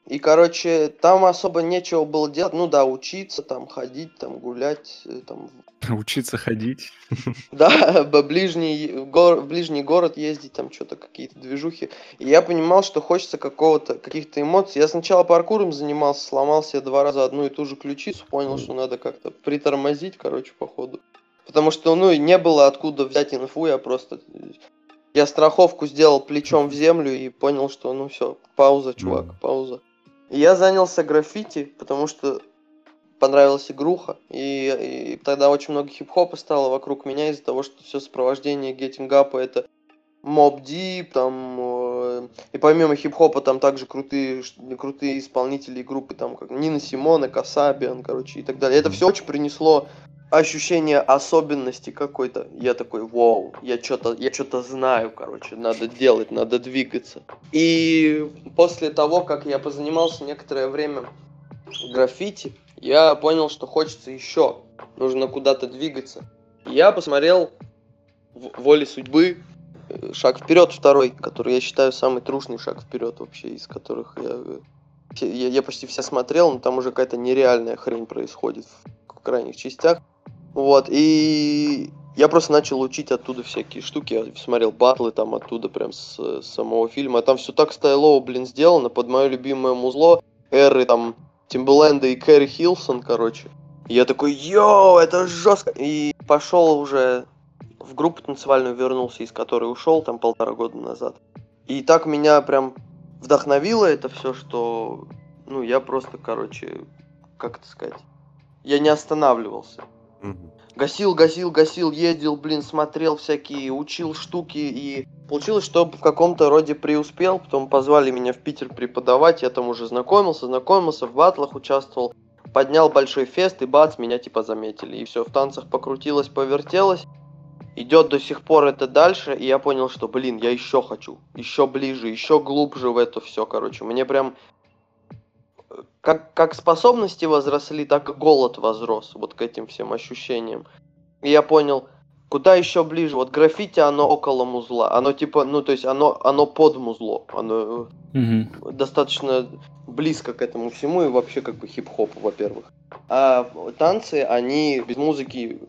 И, короче, там особо нечего было делать. Ну да, учиться, там, ходить, там, гулять, э, там, [laughs] Учиться ходить. [laughs] да, [laughs] в ближний, гор- в ближний город ездить, там что-то какие-то движухи. И я понимал, что хочется какого-то, каких-то эмоций. Я сначала паркуром занимался, сломал себе два раза одну и ту же ключицу, понял, что надо как-то притормозить, короче, по ходу. Потому что, ну, не было откуда взять инфу, я просто... Я страховку сделал плечом в землю и понял, что, ну, все, пауза, чувак, пауза. И я занялся граффити, потому что понравилась игруха, и, и тогда очень много хип-хопа стало вокруг меня из-за того, что все сопровождение Getting Up это Mob Deep, там, э, и помимо хип-хопа там также крутые, крутые исполнители и группы, там, как Нина Симона, Касабиан, короче, и так далее. Это все очень принесло ощущение особенности какой-то. Я такой, вау, я что-то я что-то знаю, короче, надо делать, надо двигаться. И после того, как я позанимался некоторое время граффити, я понял, что хочется еще. Нужно куда-то двигаться. Я посмотрел «Воли судьбы», э, «Шаг вперед» второй, который я считаю самый трушный шаг вперед вообще, из которых я, э, я, я почти все смотрел, но там уже какая-то нереальная хрень происходит в крайних частях. Вот, и я просто начал учить оттуда всякие штуки. Я смотрел батлы там оттуда, прям с, с самого фильма. А там все так стайлово, блин, сделано под мое любимое музло. Эры там Тимберленда и Кэрри Хилсон, короче. Я такой, йоу, это жестко. И пошел уже в группу танцевальную вернулся, из которой ушел там полтора года назад. И так меня прям вдохновило это все, что, ну, я просто, короче, как это сказать, я не останавливался. Гасил, гасил, гасил, ездил, блин, смотрел всякие, учил штуки. И получилось, что в каком-то роде преуспел, потом позвали меня в Питер преподавать, я там уже знакомился, знакомился, в батлах участвовал, поднял большой фест и бац, меня типа заметили, и все, в танцах покрутилось, повертелось, идет до сих пор это дальше, и я понял, что, блин, я еще хочу, еще ближе, еще глубже в это все, короче. Мне прям как, как способности возросли, так и голод возрос вот к этим всем ощущениям. И я понял, куда еще ближе. Вот граффити, оно около музла. Оно типа, ну, то есть оно, оно под музло. Оно Мгм. достаточно близко к этому всему и вообще как бы хип-хоп, во-первых. А танцы, они без музыки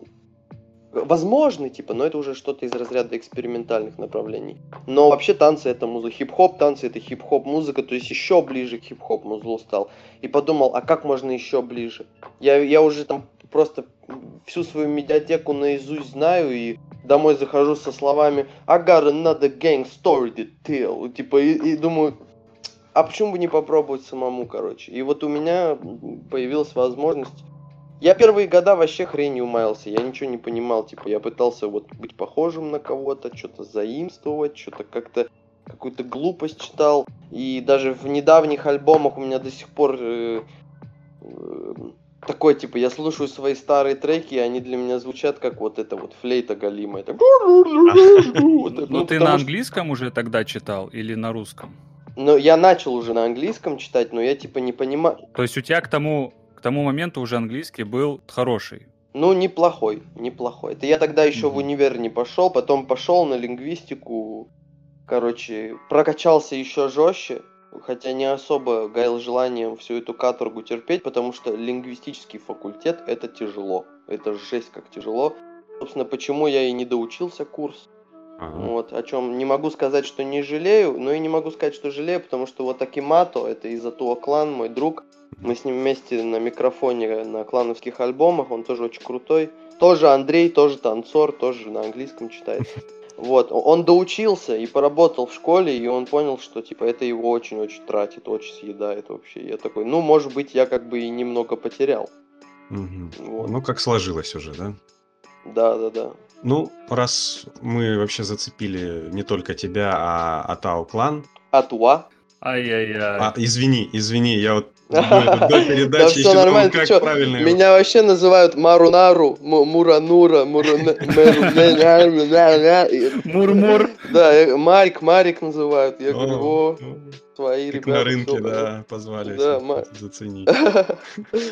возможны, типа, но это уже что-то из разряда экспериментальных направлений. Но вообще танцы это музыка. Хип-хоп, танцы это хип-хоп музыка, то есть еще ближе к хип-хоп музлу стал. И подумал, а как можно еще ближе? Я, я уже там просто всю свою медиатеку наизусть знаю и домой захожу со словами I got another gang story to tell. Типа, и, и думаю, а почему бы не попробовать самому, короче? И вот у меня появилась возможность. Я первые года вообще хренью маялся, я ничего не понимал, типа, я пытался вот быть похожим на кого-то, что-то заимствовать, что-то как-то какую-то глупость читал. И даже в недавних альбомах у меня до сих пор э, э, такое, типа, я слушаю свои старые треки, и они для меня звучат как вот это вот флейта галимая. Вот это, Ну, ты на английском уже тогда читал или на русском? Ну, я начал уже на английском читать, но я типа не понимаю. То есть у тебя к тому, тому моменту уже английский был хороший. Ну, неплохой, неплохой. Это я тогда еще в Мгм. универ не пошел, потом пошел на лингвистику. Короче, прокачался еще жестче, хотя не особо гаил желанием всю эту каторгу терпеть, потому что лингвистический факультет это тяжело. Это жесть как тяжело. Собственно, почему я и не доучился курс. Ага. Вот, о чем не могу сказать, что не жалею, но и не могу сказать, что жалею, потому что вот Акимато, это из Атуа клан, мой друг, мы с ним вместе на микрофоне на клановских альбомах, он тоже очень крутой. Тоже Андрей, тоже танцор, тоже на английском читает. [laughs] Вот, он доучился и поработал в школе, и он понял, что типа это его очень-очень тратит, очень съедает вообще. Я такой, ну, может быть, я как бы и немного потерял. Мгм. Вот. Ну, как сложилось уже, да? Да, да, да. Ну, раз мы вообще зацепили не только тебя, а Атау клан. Атуа. Ай-яй-яй. А, извини, извини, я вот [laughs] до Да передачи все еще думал, как правильно Меня вообще называют Марунару, Му- Муранура, [laughs] Мур-мур. Да, Марик, Марик называют. Я говорю, О, Как ребята. на рынке, да, позвали заценить. [laughs]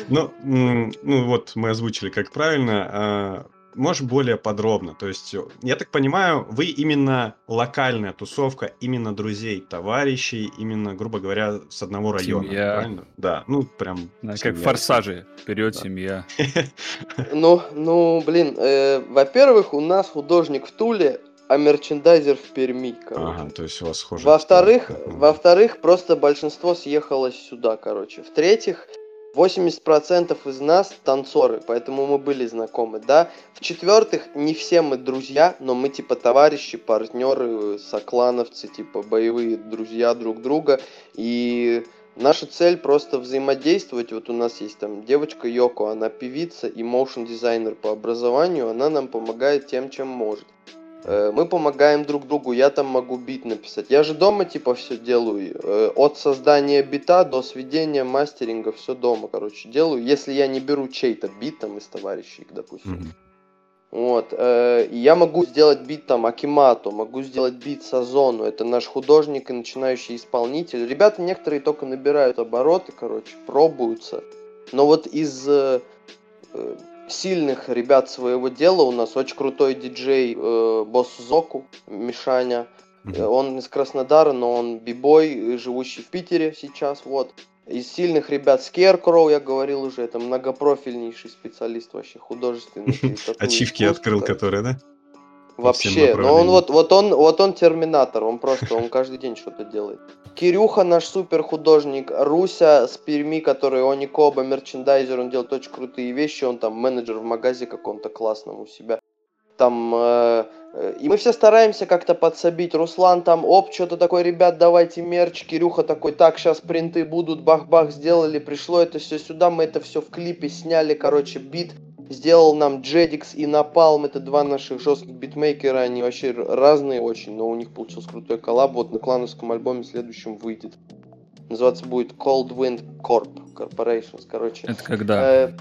Ну, ну вот мы озвучили как правильно. Можешь более подробно? То есть, я так понимаю, вы именно локальная тусовка, именно друзей, товарищей, именно, грубо говоря, с одного района, Семья. правильно? Да, ну прям. Да, как семья. в форсаже. Вперед, Да. семья. [laughs] Ну, ну, блин, э, во-первых, у нас художник в Туле, а мерчендайзер в Перми, короче. Ага, то есть у вас схоже. Во-вторых, во-вторых, просто большинство съехалось сюда, короче. В-третьих, 80% из нас танцоры, поэтому мы были знакомы, да. В-четвертых, не все мы друзья, но мы типа товарищи, партнеры, соклановцы, типа боевые друзья друг друга. И наша цель просто взаимодействовать. Вот у нас есть там девочка Йоко, она певица и моушен дизайнер по образованию, она нам помогает тем, чем может. Э, Мы помогаем друг другу, я там могу бит написать. Я же дома типа все делаю. э, От создания бита до сведения мастеринга все дома, короче, делаю. Если я не беру чей-то бит там из товарищей, допустим. Вот. э, я могу сделать бит там Акимато, могу сделать бит Сазону. Это наш художник и начинающий исполнитель. Ребята некоторые только набирают обороты, короче, пробуются. Но вот из э, э, сильных ребят своего дела у нас очень крутой диджей э, Босс Зоку, Мишаня. Мгм. Он из Краснодара, но он бибой, живущий в Питере сейчас, вот. Из сильных ребят Скеркроу, я говорил уже, это многопрофильнейший специалист вообще художественный. [laughs] Ачивки открыл, которые, да? Вообще, но он направлениям. вот, вот он, вот он терминатор, он просто, он каждый день что-то делает. Кирюха наш супер художник, Руся с Перми, который Оникоба, мерчендайзер, он делает очень крутые вещи, он там менеджер в магазе каком-то классном у себя. Там, э, э, и мы все стараемся как-то подсобить. Руслан там, оп, что-то такое, ребят, давайте мерч. Кирюха такой, так, сейчас принты будут, бах-бах, сделали, пришло это все сюда, мы это все в клипе сняли, короче, бит сделал нам Джедикс и Напалм, это два наших жестких битмейкера, они вообще разные очень, но у них получился крутой коллаб, вот на клановском альбоме следующем выйдет. Называться будет Cold Wind Corp, Corporations, короче. Это когда? Э,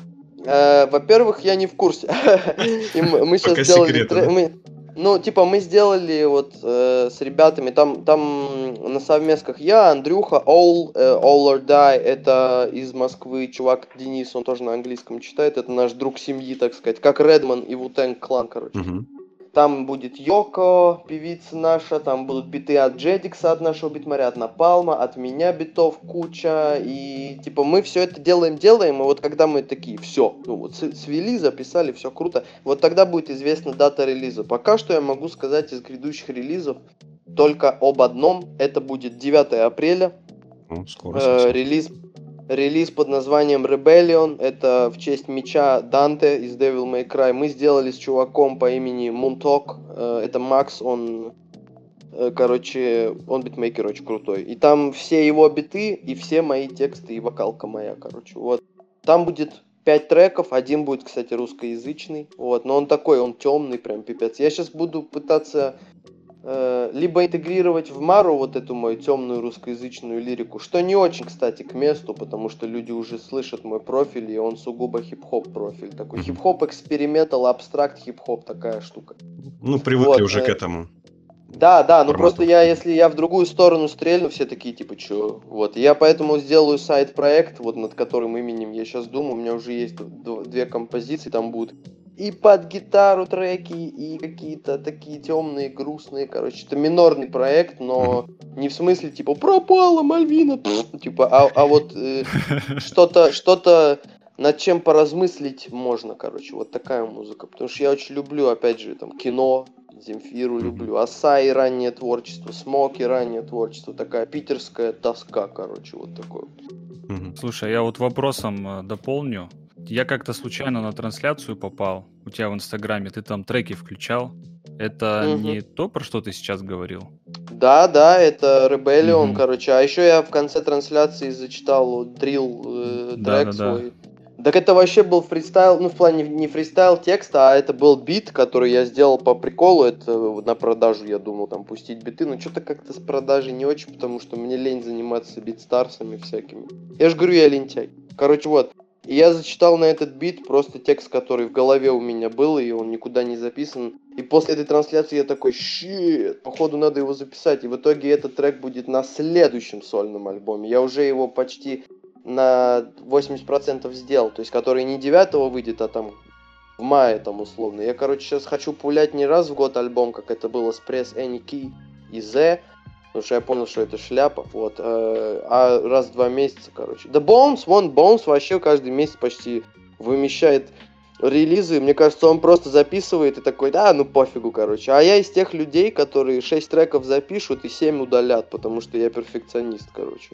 э, Во-первых, я не в курсе. [laughs] Мы сейчас сделали... Ну, типа, мы сделали вот э, с ребятами, там, там на совместках я, Андрюха, All, э, All or Die, это из Москвы чувак Денис, он тоже на английском читает, это наш друг семьи, так сказать, как Редман и Вутенг клан, короче. Мгм. Там будет Йоко, певица наша, там будут биты от Джедикса, от нашего битмаря, от Напалма, от меня битов куча, и типа мы все это делаем, делаем, и вот когда мы такие, все, ну вот свели, записали, все круто, вот тогда будет известна дата релиза. Пока что я могу сказать из грядущих релизов только об одном, это будет 9 апреля, Ну, скоро Э, релиз, релиз под названием Rebellion. Это в честь меча Данте из Devil May Cry. Мы сделали с чуваком по имени Мунток. Э, это Макс, он... э, Короче, он битмейкер очень крутой. И там все его биты, и все мои тексты, и вокалка моя, короче. Вот. Там будет пять треков, один будет, кстати, русскоязычный. Вот, но он такой, он темный, прям пипец. Я сейчас буду пытаться либо интегрировать в Мару вот эту мою темную русскоязычную лирику, что не очень, кстати, к месту, потому что люди уже слышат мой профиль, и он сугубо хип-хоп профиль. Такой хип-хоп, экспериментал, абстракт, хип-хоп, такая штука. Ну, привыкли вот, уже к э, этому. Да, да, ну Формату. просто я, если я в другую сторону стрельну, все такие, типа, чё? Вот, я поэтому сделаю сайт-проект, вот над которым именем я сейчас думаю, у меня уже есть две композиции, там будут и под гитару треки, и какие-то такие темные, грустные, короче, это минорный проект, но не в смысле, типа, пропала Мальвина, типа, а, а вот э, [laughs] что-то, что-то над чем поразмыслить можно, короче, вот такая музыка, потому что я очень люблю, опять же, там, кино, Земфиру люблю, Асаи раннее творчество, Смоки раннее творчество, такая питерская тоска, короче, вот такое. Мгм. Слушай, я вот вопросом э, дополню. Я как-то случайно на трансляцию попал у тебя в Инстаграме, ты там треки включал. Это Мгм. не то, про что ты сейчас говорил? Да, да, это Rebellion, Мгм. короче. А еще я в конце трансляции зачитал дрил э, Да, трек да, да. свой. Так это вообще был фристайл, ну в плане не фристайл текста, а это был бит, который я сделал по приколу, это на продажу я думал там пустить биты, но что-то как-то с продажей не очень, потому что мне лень заниматься битстарсами всякими. Я же говорю, я лентяй. Короче, вот. Я зачитал на этот бит просто текст, который в голове у меня был, и он никуда не записан. И после этой трансляции я такой, щит, походу надо его записать. И в итоге этот трек будет на следующем сольном альбоме. Я уже его почти на 80% сделал. То есть, который не 9 выйдет, а там в мае там условно. Я, короче, сейчас хочу пулять не раз в год альбом, как это было с Any Key и Z. Потому что я понял, что это шляпа, вот. э, А раз в два месяца, короче. Да Bones, вон Bones вообще каждый месяц почти вымещает релизы. Мне кажется, он просто записывает и такой, да, ну пофигу, короче. А я из тех людей, которые 6 треков запишут и 7 удалят, потому что я перфекционист, короче.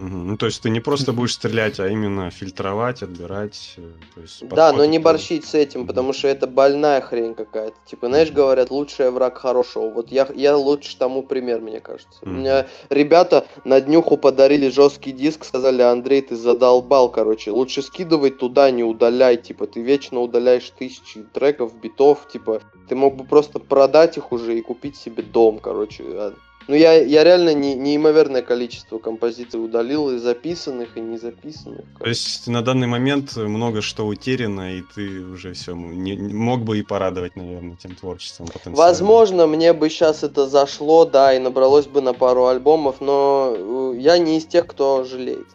Ну, то есть ты не просто будешь стрелять, а именно фильтровать, отбирать. э, То есть Да, но не борщить с этим, потому что это больная хрень какая-то. Типа, знаешь, говорят, лучший враг хорошего. Вот я, я лучше тому пример, мне кажется. У Мгм. меня ребята на днюху подарили жесткий диск, сказали, Андрей, ты задолбал, короче. Лучше скидывай туда, не удаляй. Типа, ты вечно удаляешь тысячи треков, битов. Типа, ты мог бы просто продать их уже и купить себе дом, короче. Ну, я, я реально не, неимоверное количество композиций удалил, и записанных, и не записанных. То есть на данный момент много что утеряно, и ты уже все не, мог бы и порадовать, наверное, тем творчеством потенциально. Возможно, мне бы сейчас это зашло, да, и набралось бы на пару альбомов, но э, я не из тех, кто жалеет.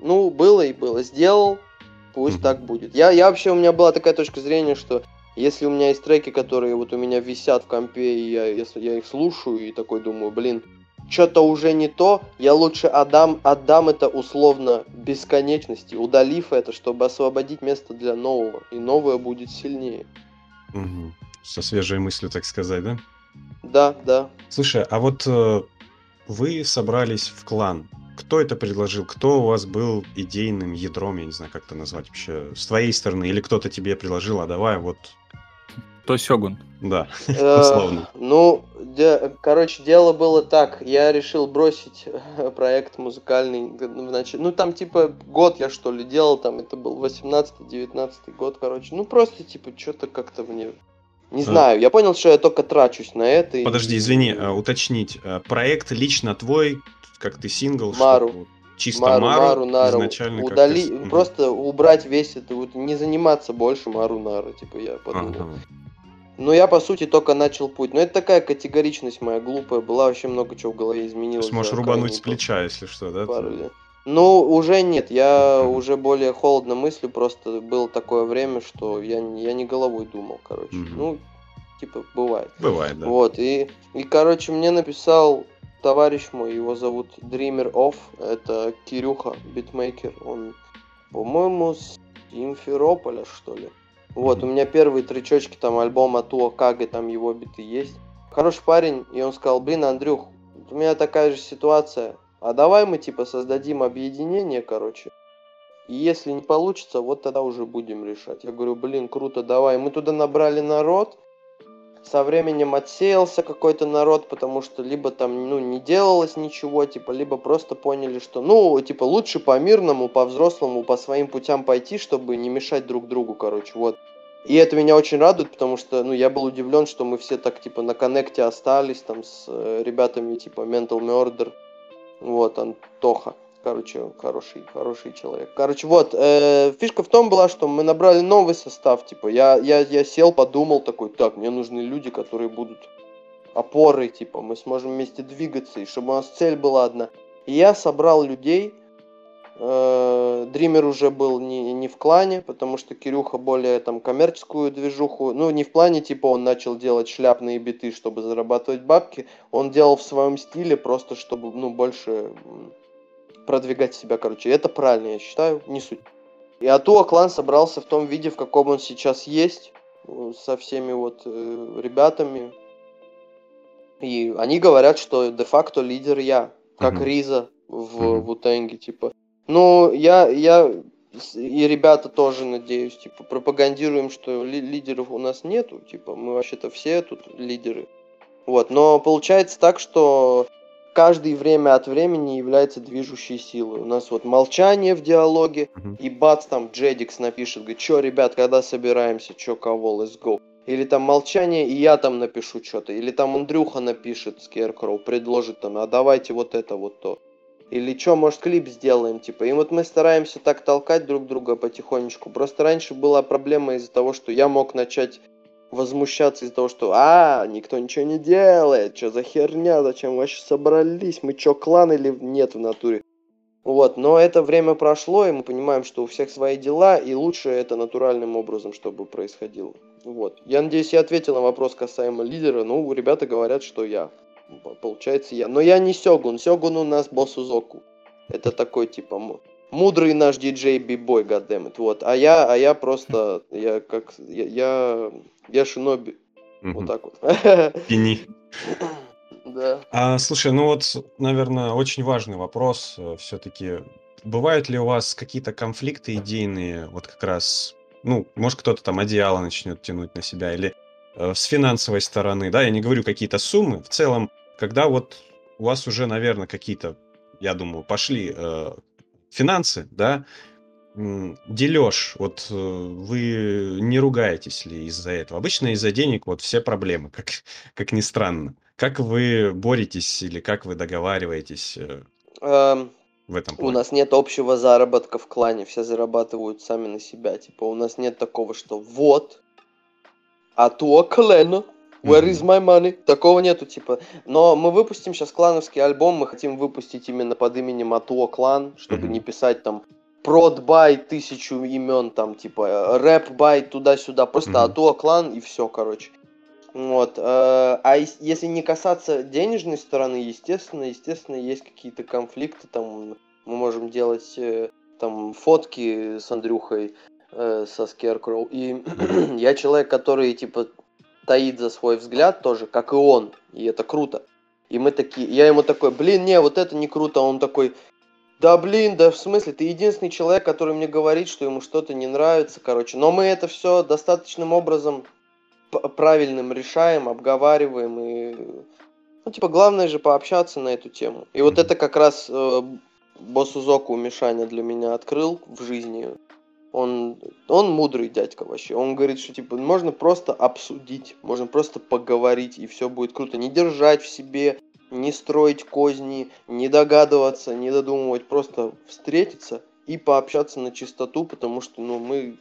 Ну, было и было. Сделал, пусть Мгм. так будет. Я, я вообще, у меня была такая точка зрения, что если у меня есть треки, которые вот у меня висят в компе, и я, если я их слушаю, и такой думаю, блин, что-то уже не то, я лучше отдам, отдам это условно бесконечности, удалив это, чтобы освободить место для нового, и новое будет сильнее. Мгм. Со свежей мыслью, так сказать, да? Да, да. Слушай, а вот э, вы собрались в клан. Кто это предложил? Кто у вас был идейным ядром, я не знаю, как это назвать вообще, с твоей стороны? Или кто-то тебе предложил, а давай вот, То Сёгун. да, Э, условно. Ну, короче, дело было так. Я решил бросить проект музыкальный. нач- Ну, там, типа, год я, что ли, делал. Там это был 18-19 год, короче. Ну, просто, типа, что-то как-то мне... Не знаю, я понял, что я только трачусь на это. и- Подожди, извини, а, уточнить. а, Проект лично твой, как ты сингл, Мару. чисто Мару, Мару, Мару, Нару. изначально Удали... Мгм. Просто убрать весь это, вот не заниматься больше Мару, Нару, типа, я подумал. Ага. Но я, по сути, только начал путь. Но это такая категоричность моя глупая была, вообще много чего в голове изменилось. Сможешь рубануть с плеча, если что, да? пару лет. Ну, уже нет, я Мгм. уже более холодно мыслю, просто было такое время, что я, я не головой думал, короче. Мгм. Ну, типа, бывает. Бывает, да. Вот, и, и, короче, мне написал товарищ мой, его зовут Dreamer Off, это Кирюха, битмейкер, он, по-моему, с Симферополя, что ли. Вот, у меня первые тречочки, там, альбома Туа Кага, там его биты есть. Хороший парень, и он сказал, блин, Андрюх, у меня такая же ситуация, а давай мы, типа, создадим объединение, короче, и если не получится, вот тогда уже будем решать. Я говорю, блин, круто, давай. Мы туда набрали народ, со временем отсеялся какой-то народ, потому что либо там, ну, не делалось ничего, типа, либо просто поняли, что, ну, типа, лучше по-мирному, по-взрослому, по своим путям пойти, чтобы не мешать друг другу, короче, вот. И это меня очень радует, потому что, ну, я был удивлен, что мы все так, типа, на коннекте остались, там, с э, ребятами, типа, Mental Murder, вот, Антоха, короче, хороший, хороший человек. Короче, вот, э, фишка в том была, что мы набрали новый состав, типа, я, я, я сел, подумал такой, так, мне нужны люди, которые будут опорой, типа, мы сможем вместе двигаться, и чтобы у нас цель была одна. И я собрал людей, э, Дример уже был не, не в клане, потому что Кирюха более там коммерческую движуху, ну не в плане типа он начал делать шляпные биты, чтобы зарабатывать бабки, он делал в своем стиле просто чтобы ну больше продвигать себя, короче. Это правильно, я считаю, не суть. И Атуа клан собрался в том виде, в каком он сейчас есть, э, со всеми вот э, ребятами. И они говорят, что де-факто лидер я, как Мгм. Риза в. Вутенге, типа. Ну, я, я и ребята тоже, надеюсь, типа, пропагандируем, что ли- лидеров у нас нету, типа, мы вообще-то все тут лидеры. Вот, но получается так, что каждый время от времени является движущей силой. У нас вот молчание в диалоге, Мгм. и бац, там Джедикс напишет, говорит, чё, ребят, когда собираемся, чё, кого, let's go. Или там молчание, и я там напишу что-то. Или там Андрюха напишет, Скеркроу, предложит там, а давайте вот это, вот то. Или что, может, клип сделаем, типа. И вот мы стараемся так толкать друг друга потихонечку. Просто раньше была проблема из-за того, что я мог начать возмущаться из-за того, что а, никто ничего не делает, что за херня, зачем вы вообще собрались, мы чё, клан или нет в натуре. Вот, но это время прошло, и мы понимаем, что у всех свои дела, и лучше это натуральным образом, чтобы происходило. Вот. Я надеюсь, я ответил на вопрос касаемо лидера. Ну, ребята говорят, что я. Получается, я. Но я не Сёгун. Сёгун у нас босс Узоку. Это такой, типа, мудрый наш диджей бибой, гаддемит. Вот. А я, а я просто, я как, я, я, я шиноби. Вот Мгм. так вот. [laughs] Пени. Да. А, слушай, ну вот, наверное, очень важный вопрос все-таки. Бывают ли у вас какие-то конфликты идейные, вот как раз, ну, может, кто-то там одеяло начнет тянуть на себя, или э, с финансовой стороны, да, я не говорю какие-то суммы, в целом, когда вот у вас уже, наверное, какие-то, я думаю, пошли э, финансы, да, дележ, вот э, вы не ругаетесь ли из-за этого? Обычно из-за денег вот все проблемы, [laughs] как, как ни странно. Как вы боретесь или как вы договариваетесь э, Эм, в этом У плане? нас нет общего заработка в клане, все зарабатывают сами на себя. Типа, у нас нет такого, что вот, а то клен, where is my money? Такого нету, типа. Но мы выпустим сейчас клановский альбом, мы хотим выпустить именно под именем Атуо клан, чтобы Мгм. не писать там прод бай тысячу имен, там, типа, рэп бай туда-сюда, просто Мгм. Атуо клан и все, короче. Вот. э, А ес- если не касаться денежной стороны, естественно, естественно, есть какие-то конфликты. Там мы можем делать э, там фотки с Андрюхой, э, со Скеркроу. И [clears throat] я человек, который типа таит за свой взгляд тоже, как и он. И это круто. И мы такие, я ему такой, блин, не, вот это не круто. Он такой, да блин, да в смысле, ты единственный человек, который мне говорит, что ему что-то не нравится, короче. Но мы это все достаточным образом правильным решаем, обговариваем и ну типа главное же пообщаться на эту тему. И вот это как раз э, босс Узоку Мишаня для меня открыл в жизни. Он, он мудрый дядька вообще. Он говорит, что типа можно просто обсудить, можно просто поговорить, и все будет круто. Не держать в себе, не строить козни, не догадываться, не додумывать, просто встретиться и пообщаться на чистоту, потому что, ну, мы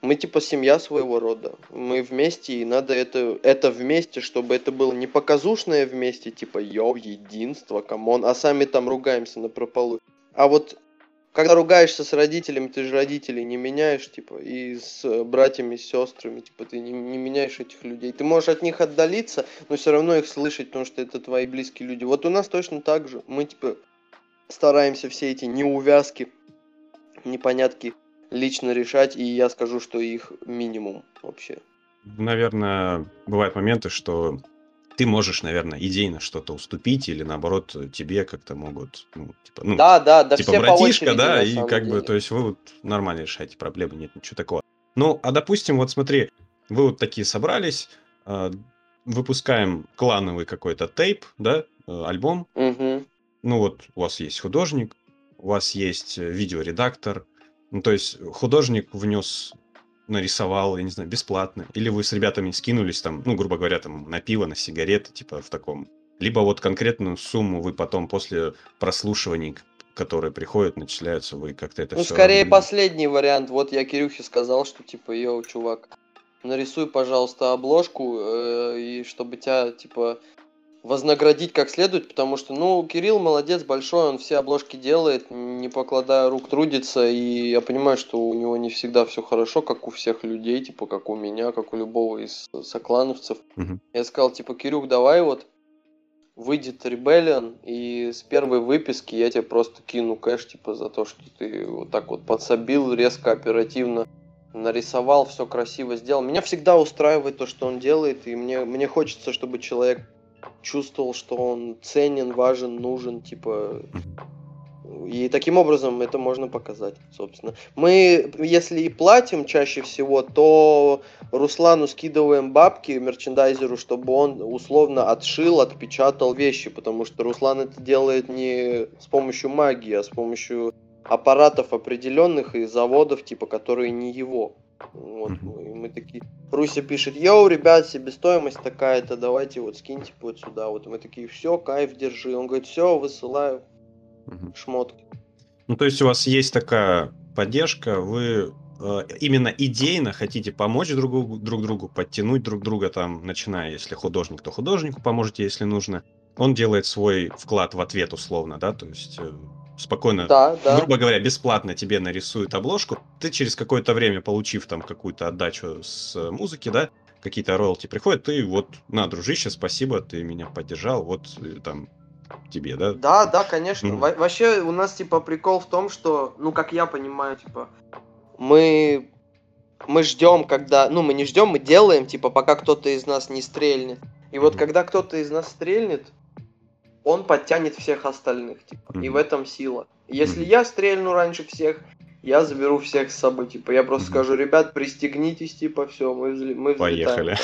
Мы типа семья своего рода. Мы вместе, и надо это, это вместе, чтобы это было не показушное вместе, типа yo, единство, come on, а сами там ругаемся напропалую. А вот когда ругаешься с родителями, ты же родителей не меняешь, типа, и с братьями, с сестрами, типа, ты не, не меняешь этих людей. Ты можешь от них отдалиться, но все равно их слышать, потому что это твои близкие люди. Вот у нас точно так же. Мы, типа, стараемся все эти неувязки, непонятки лично решать, и я скажу, что их минимум вообще. Наверное, бывают моменты, что ты можешь, наверное, идейно что-то уступить, или наоборот, тебе как-то могут, ну, типа, ну, Да, да, да, типа все братишка, очереди, да, и как бы, деле. то есть вы вот нормально решаете проблемы, нет ничего такого. Ну, а допустим, вот смотри, вы вот такие собрались, э, выпускаем клановый какой-то тейп, да, э, альбом, Мгм. ну вот у вас есть художник, у вас есть э, видеоредактор, ну то есть художник внес, нарисовал, я не знаю, бесплатно, или вы с ребятами скинулись там, ну грубо говоря, там на пиво, на сигареты, типа в таком, либо вот конкретную сумму вы потом после прослушиваний, которые приходят, начисляются, вы как-то это Ну, все... скорее последний вариант. Вот я Кирюхе сказал, что типа, йоу, чувак, нарисуй, пожалуйста, обложку, э, и чтобы тебя, типа, вознаградить как следует, потому что, ну, Кирилл молодец большой, он все обложки делает, не покладая рук, трудится, и я понимаю, что у него не всегда все хорошо, как у всех людей, типа, как у меня, как у любого из соклановцев. Мгм. Я сказал, типа, Кирюх, давай вот выйдет Rebellion, и с первой выписки я тебе просто кину кэш, типа, за то, что ты вот так вот подсобил резко, оперативно нарисовал, все красиво сделал. Меня всегда устраивает то, что он делает, и мне, мне хочется, чтобы человек чувствовал, что он ценен, важен, нужен, типа... И таким образом это можно показать, собственно. Мы, если и платим чаще всего, то Руслану скидываем бабки мерчендайзеру, чтобы он условно отшил, отпечатал вещи, потому что Руслан это делает не с помощью магии, а с помощью аппаратов определенных и заводов, типа, которые не его. Вот, Мгм. и мы такие, Руся пишет, йоу, ребят, себестоимость такая-то, давайте вот скиньте вот сюда. Вот мы такие, все, кайф, держи. Он говорит, все, высылаю Мгм. шмотки. Ну, то есть у вас есть такая поддержка, вы э, именно идейно хотите помочь друг другу, друг другу, подтянуть друг друга, там, начиная, если художник, то художнику поможете, если нужно. Он делает свой вклад в ответ, условно, да, то есть э, спокойно, Да, да. грубо говоря, бесплатно тебе нарисует обложку, ты через какое-то время, получив там какую-то отдачу с э, музыки, да, какие-то роялти приходят, ты вот, на, дружище, спасибо, ты меня поддержал, вот э, там тебе, да? Да, да, конечно. Мгм. Во- вообще у нас типа прикол в том, что, ну как я понимаю, типа мы мы ждем, когда, ну мы не ждем, мы делаем, типа пока кто-то из нас не стрельнет. И вот Мгм. когда кто-то из нас стрельнет, он подтянет всех остальных, типа. И Мгм. в этом сила. Если Мгм. я стрельну раньше всех, я заберу всех с собой, типа. Я просто Мгм. скажу, ребят, пристегнитесь, типа, все, мы, взле- мы взлетаем. Поехали.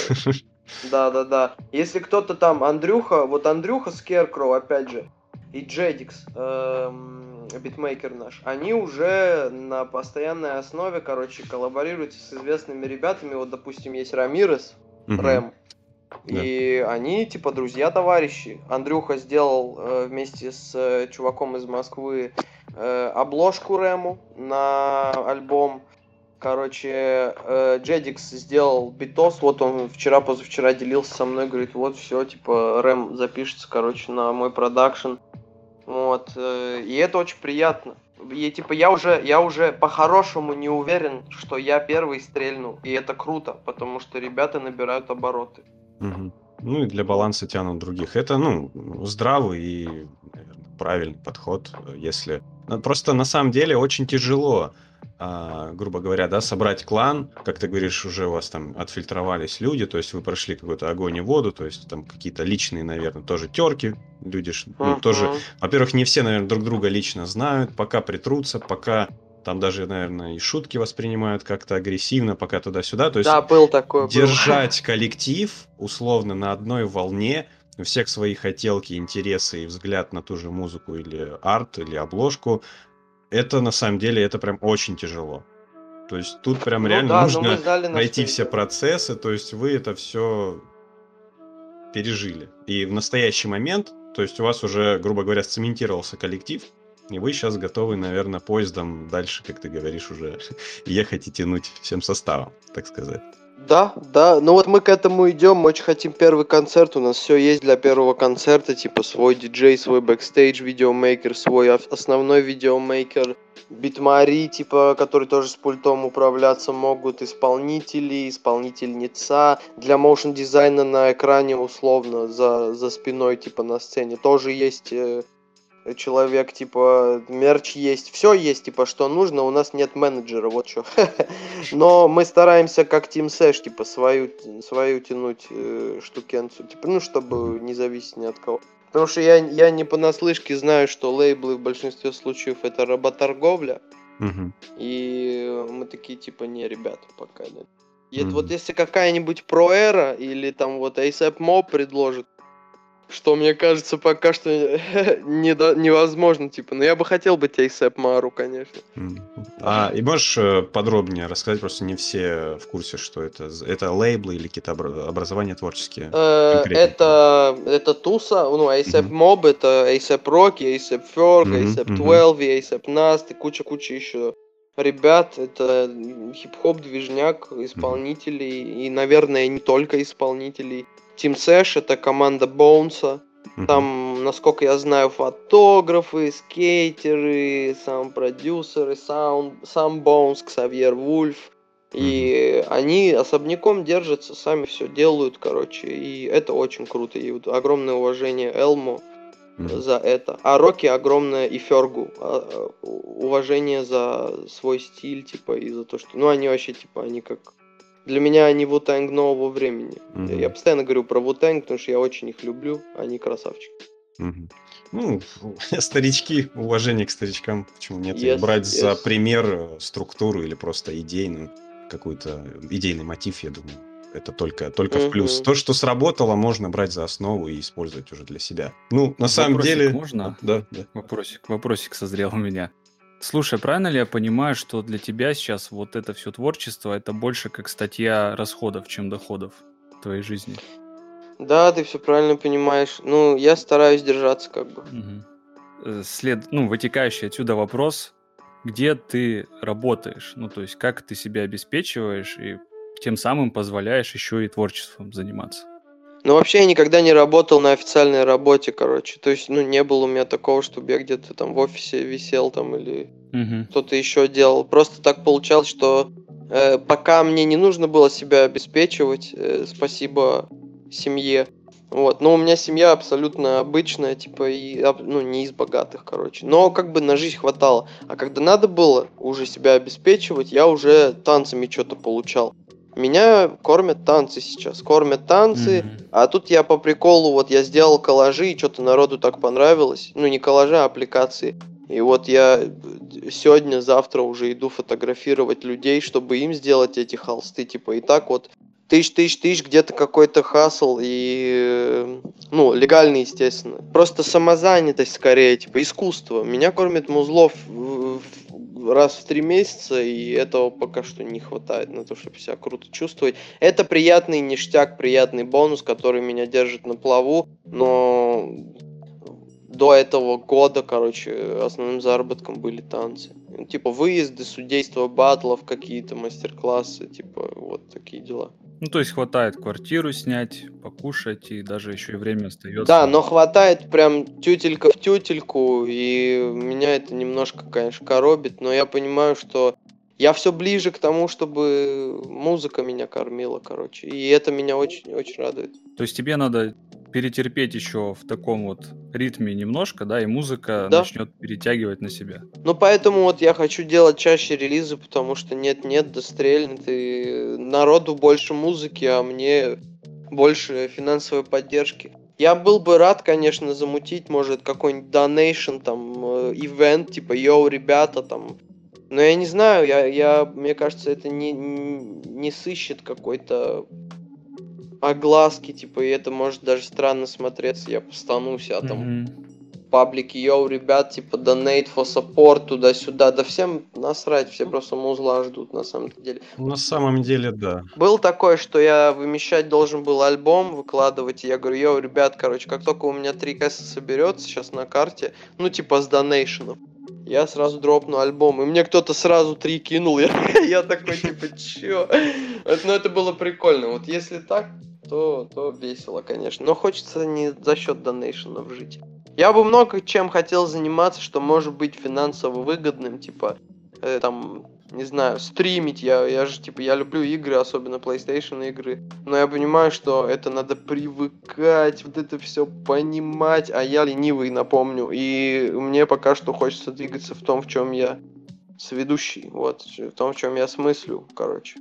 Да, да, да. Если кто-то там, Андрюха, вот Андрюха Скеркроу, опять же, и Джедикс, эм, битмейкер наш, они уже на постоянной основе, короче, коллаборируют с известными ребятами. Вот, допустим, есть Рамирес, Мгм. И они, типа, друзья-товарищи. Андрюха сделал э, вместе с э, чуваком из Москвы э, обложку Рэму на альбом. Короче, э, сделал битос. Вот он вчера-позавчера делился со мной, говорит, вот все, типа, Рэм запишется, короче, на мой продакшн. Вот. э, И это очень приятно. И типа я уже, я уже по-хорошему не уверен, что я первый стрельну. И это круто, потому что ребята набирают обороты. Ну и для баланса тянут других. Это, ну, здравый и, наверное, правильный подход, э, если... Ну, Просто на самом деле очень тяжело, а, грубо говоря, да, собрать клан, как ты говоришь, уже у вас там отфильтровались люди, то есть вы прошли какой-то огонь и воду, то есть там какие-то личные, наверное, тоже терки, люди ж, ну, тоже во-первых, не все, наверное, друг друга лично знают, пока притрутся, пока там даже, наверное, и шутки воспринимают как-то агрессивно, пока туда-сюда. То есть Да, был такой. был. держать коллектив условно на одной волне, у всех свои хотелки, интересы и взгляд на ту же музыку или арт, или обложку, это на самом деле, это прям очень тяжело. То есть тут прям Ну реально да, но нужно пройти все процессы, то есть вы это все пережили. И в настоящий момент, то есть у вас уже, грубо говоря, сцементировался коллектив, И вы сейчас готовы, наверное, поездом дальше, как ты говоришь, уже [laughs] ехать и тянуть всем составом, так сказать. Да, да, ну вот мы к этому идем, мы очень хотим первый концерт, у нас все есть для первого концерта, типа свой диджей, свой бэкстейдж видеомейкер, свой ос- основной видеомейкер, битмейкеры, типа, которые тоже с пультом управляться могут, исполнители, исполнительница, для motion дизайна на экране условно, за, за спиной, типа, на сцене тоже есть э, человек, типа, мерч есть, все есть, типа, что нужно, у нас нет менеджера, вот что. [laughs] Но мы стараемся как Team Sash, типа, свою, свою тянуть э, штукенцию, типа, ну, чтобы не зависеть ни от кого. Потому что я, я не понаслышке знаю, что лейблы в большинстве случаев это работорговля, Мгм. и мы такие, типа, не, ребята, пока нет. Мгм. вот если какая-нибудь Проэра или там вот ASAP Mob предложит, что мне кажется пока что [laughs] невозможно, типа, но я бы хотел быть ASAP Мару, конечно. А, и можешь э, подробнее рассказать, просто не все в курсе, что это. Это лейблы или какие-то обра- образования творческие? Э. Это, это туса, ну, Мгм. Mob, это ASAP Ferg, Мгм, ASAP мгм. 12, ASAP Nast и куча-куча еще ребят. Это хип-хоп, движняк, исполнителей и, наверное, не только исполнителей. Team Sash это команда Боунса. Там, насколько я знаю, фотографы, скейтеры, сам продюсеры, сам, сам Боунс, Ксавьер Вульф. И они особняком держатся, сами все делают, короче. И это очень круто. И вот огромное уважение Элму Мгм. за это. А Рокки огромное и Фергу а, а, уважение за свой стиль, типа, и за то, что... Ну, они вообще, типа, они как... Для меня они Вутэнг нового времени. Мгм. Я постоянно говорю про Вутэнг, потому что я очень их люблю. Они красавчики. Мгм. Ну, [laughs] старички, уважение к старичкам, почему нет? Yes, брать за yes. пример э, структуру или просто идейную, какой-то идейный мотив, я думаю. Это только, только в плюс. То, что сработало, можно брать за основу и использовать уже для себя. Ну, на самом Вопросик деле... можно? Да, да. Вопросик, вопросик созрел у меня. Слушай, правильно ли я понимаю, что для тебя сейчас вот это все творчество, это больше как статья расходов, чем доходов в твоей жизни? Да, ты все правильно понимаешь. Ну, я стараюсь держаться, как бы. Э, След, ну, вытекающий отсюда вопрос, где ты работаешь, ну, то есть как ты себя обеспечиваешь и тем самым позволяешь еще и творчеством заниматься. Ну, вообще, я никогда не работал на официальной работе, короче. То есть, ну, не было у меня такого, чтобы я где-то там в офисе висел там или Мгм. кто-то еще делал. Просто так получалось, что э, пока мне не нужно было себя обеспечивать, э, спасибо семье. Вот, но у меня семья абсолютно обычная, типа, и, ну, не из богатых, короче. Но как бы на жизнь хватало. А когда надо было уже себя обеспечивать, я уже танцами что-то получал. Меня кормят танцы сейчас. Кормят танцы, Мгм. а тут я по приколу, вот я сделал коллажи, и что-то народу так понравилось. Ну, не коллажи, а аппликации. И вот я сегодня, завтра уже иду фотографировать людей, чтобы им сделать эти холсты. Типа, и так вот тысяч, тысяч, тысяч, где-то какой-то хасл и, э, ну, легальный, естественно. Просто самозанятость скорее, типа, искусство. Меня кормит Музлов раз в три месяца, и этого пока что не хватает на то, чтобы себя круто чувствовать. Это приятный ништяк, приятный бонус, который меня держит на плаву, но до этого года, короче, основным заработком были танцы. Типа выезды, судейство батлов, какие-то мастер-классы, типа вот такие дела. Ну, то есть хватает квартиру снять, покушать, и даже еще и время остается. Да, но хватает прям тютелька в тютельку, и меня это немножко, конечно, коробит, но я понимаю, что я все ближе к тому, чтобы музыка меня кормила, короче, и это меня очень-очень радует. То есть тебе надо перетерпеть еще в таком вот ритме немножко, да, и музыка Да. начнет перетягивать на себя. Ну, поэтому вот я хочу делать чаще релизы, потому что нет-нет, да стрельнет, и народу больше музыки, а мне больше финансовой поддержки. Я был бы рад, конечно, замутить, может, какой-нибудь донейшн, там, э, ивент, типа, йоу, ребята, там. Но я не знаю, я, я, мне кажется, это не, не сыщет какой-то огласки, типа, и это может даже странно смотреться, я постанусь, а там Мгм. паблики, йоу, ребят, типа, donate for support, туда-сюда. Да всем насрать, все просто музла ждут, на самом деле. На самом деле, да. Был такое, что я вымещать должен был альбом, выкладывать, и я говорю, йоу, ребят, короче, как только у меня 3 кэса соберется сейчас на карте, ну, типа, с донейшенов, я сразу дропну альбом. И мне кто-то сразу три кинул. Я, [laughs] я такой, типа, чё? Это, ну, это было прикольно. Вот если так, то, то весело, конечно. Но хочется не за счет донейшенов жить. Я бы много чем хотел заниматься, что может быть финансово выгодным, типа, э, там, не знаю, стримить. Я, я же, типа, я люблю игры, особенно PlayStation игры. Но я понимаю, что это надо привыкать, вот это все понимать. А я ленивый, напомню. И мне пока что хочется двигаться в том, в чем я сведущий. Вот, в том, в чем я смыслю, короче.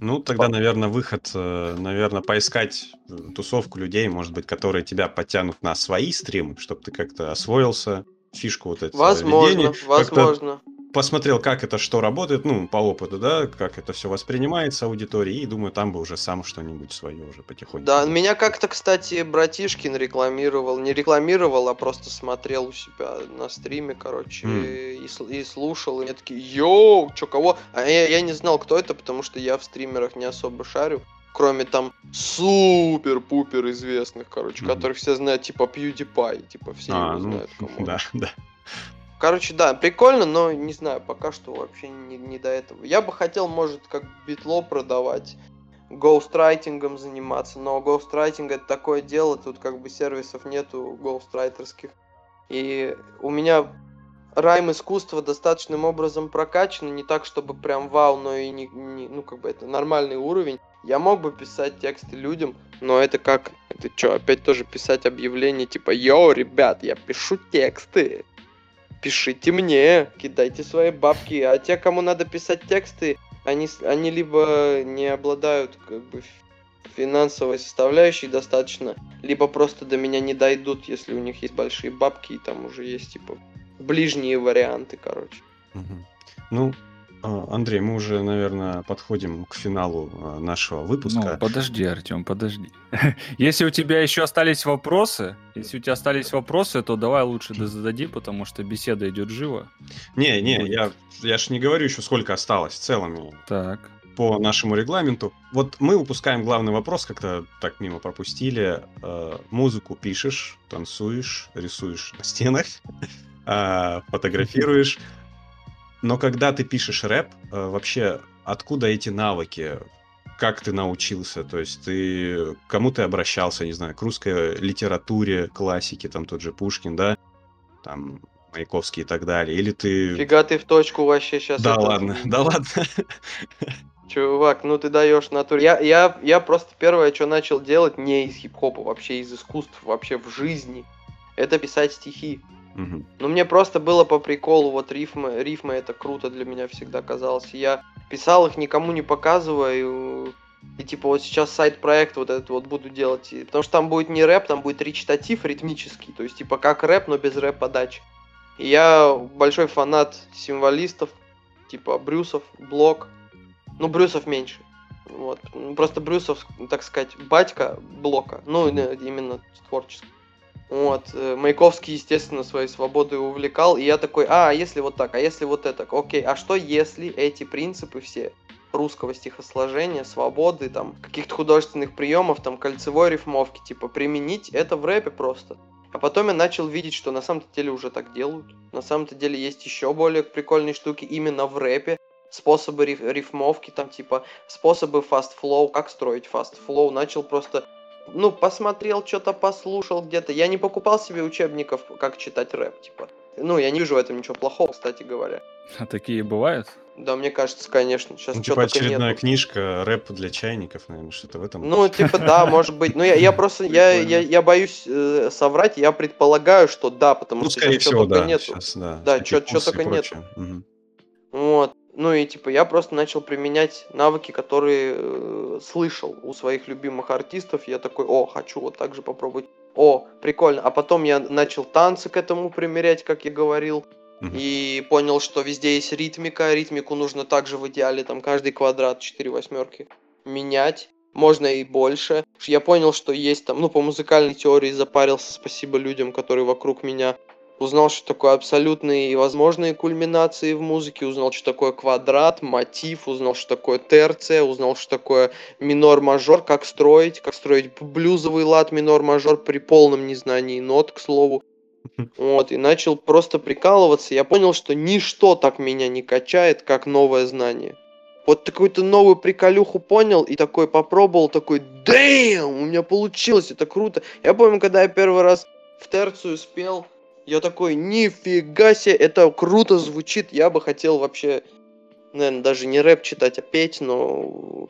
Ну, тогда, наверное, выход, наверное, поискать э, тусовку людей, может быть, которые тебя подтянут на свои стримы, чтобы ты как-то освоился, фишку вот это Возможно. Как-то возможно. Посмотрел, как это что работает, ну, по опыту, да, как это все воспринимается аудиторией, и думаю, там бы уже сам что-нибудь свое уже потихоньку. Да, меня как-то, кстати, братишкин рекламировал. Не рекламировал, а просто смотрел у себя на стриме, короче, М. и, и слушал. И мне такие, йоу, чё, кого? А я, я не знал, кто это, потому что я в стримерах не особо шарю. Кроме там супер-пупер известных, короче, Мгм. которых все знают, типа PewDiePie, типа все А, его ну, знают. [laughs] кому. да, да. Короче, да, прикольно, но не знаю, пока что вообще не, не до этого. Я бы хотел, может, как битло продавать, гоустрайтингом заниматься, но гоустрайтинг это такое дело, тут как бы сервисов нету гоустрайтерских. И у меня райм искусства достаточным образом прокачан, не так, чтобы прям вау, но и не, не- ну как бы это нормальный уровень. Я мог бы писать тексты людям, но это как, это что, опять тоже писать объявление типа, йоу, ребят, я пишу тексты, пишите мне, кидайте свои бабки. А те, кому надо писать тексты, они, они либо не обладают как бы финансовой составляющей достаточно, либо просто до меня не дойдут, если у них есть большие бабки, и там уже есть типа ближние варианты, короче. Ну, Андрей, мы уже, наверное, подходим к финалу а, нашего Ну, выпуска. подожди, Артем, подожди. [laughs] Если у тебя еще остались вопросы, если у тебя остались вопросы, то давай лучше да задади, потому что беседа идет живо. Не, не, будет. я, я ж не говорю еще, сколько осталось в целом Так. по нашему регламенту. Вот мы упускаем главный вопрос, как-то так мимо пропустили. Э, музыку пишешь, танцуешь, рисуешь на стенах, [laughs] а, фотографируешь. Но когда ты пишешь рэп, э, вообще откуда эти навыки? Как ты научился? То есть ты к кому ты обращался, не знаю, к русской литературе, классике, там тот же Пушкин, да, там Маяковский и так далее, или ты... Фига ты в точку вообще сейчас. Да ладно, да ладно. [laughs] Чувак, ну ты даешь натуре. Я, я, я просто первое, что начал делать, не из хип-хопа, вообще из искусств, вообще в жизни, это писать стихи. Ну, мне просто было по приколу, вот рифмы, рифмы это круто для меня всегда казалось. И Я писал их, никому не показываю, и типа вот сейчас сайт-проект вот этот вот буду делать, и- потому что там будет не рэп, там будет речитатив ритмический, то есть типа как рэп, но без рэп-подачи. И я большой фанат символистов, типа Брюсов, Блок, ну Брюсов меньше. Вот. Просто Брюсов, так сказать, батька Блока, ну именно творческий. Вот, э, Маяковский, естественно, своей свободой увлекал, и я такой, а, а если вот так, а если вот это, окей, а что если эти принципы все русского стихосложения, свободы, там, каких-то художественных приемов, там, кольцевой рифмовки, типа, применить это в рэпе просто. А потом я начал видеть, что на самом-то деле уже так делают. На самом-то деле есть еще более прикольные штуки именно в рэпе. Способы риф- рифмовки, там, типа, способы flow, как строить flow. Начал просто ну, посмотрел, что-то послушал где-то. Я не покупал себе учебников, как читать рэп, типа. Ну, я не вижу в этом ничего плохого, кстати говоря. А такие бывают? Да, мне кажется, конечно. Сейчас Ну, что типа очередная нету. книжка, рэп для чайников, наверное, что-то в этом. Ну, типа, да, может быть. Ну, я, я [laughs] просто, я, я, я боюсь э, соврать, я предполагаю, что да, потому Ну, что скорее всего, только да. нету. Сейчас, да. Да, и только нету. Мгм. Вот. Ну и типа я просто начал применять навыки, которые э, слышал у своих любимых артистов. Я такой, о, хочу вот так же попробовать. О, прикольно. А потом я начал танцы к этому примерять, как я говорил. Мгм. И понял, что везде есть ритмика. Ритмику нужно также в идеале там каждый квадрат 4 восьмерки менять. Можно и больше. Я понял, что есть там, ну, по музыкальной теории запарился, спасибо людям, которые вокруг меня. Узнал, что такое абсолютные и возможные кульминации в музыке, узнал, что такое квадрат, мотив, узнал, что такое терция, узнал, что такое минор-мажор, как строить, как строить блюзовый лад минор-мажор при полном незнании нот, к слову. [laughs] Вот, и начал просто прикалываться. Я понял, что ничто так меня не качает, как новое знание. Вот какую-то новую приколюху понял и такой попробовал, такой, дэм, у меня получилось, это круто. Я помню, когда я первый раз в терцию спел, я такой, нифига себе, это круто звучит, я бы хотел вообще, наверное, даже не рэп читать, а петь, но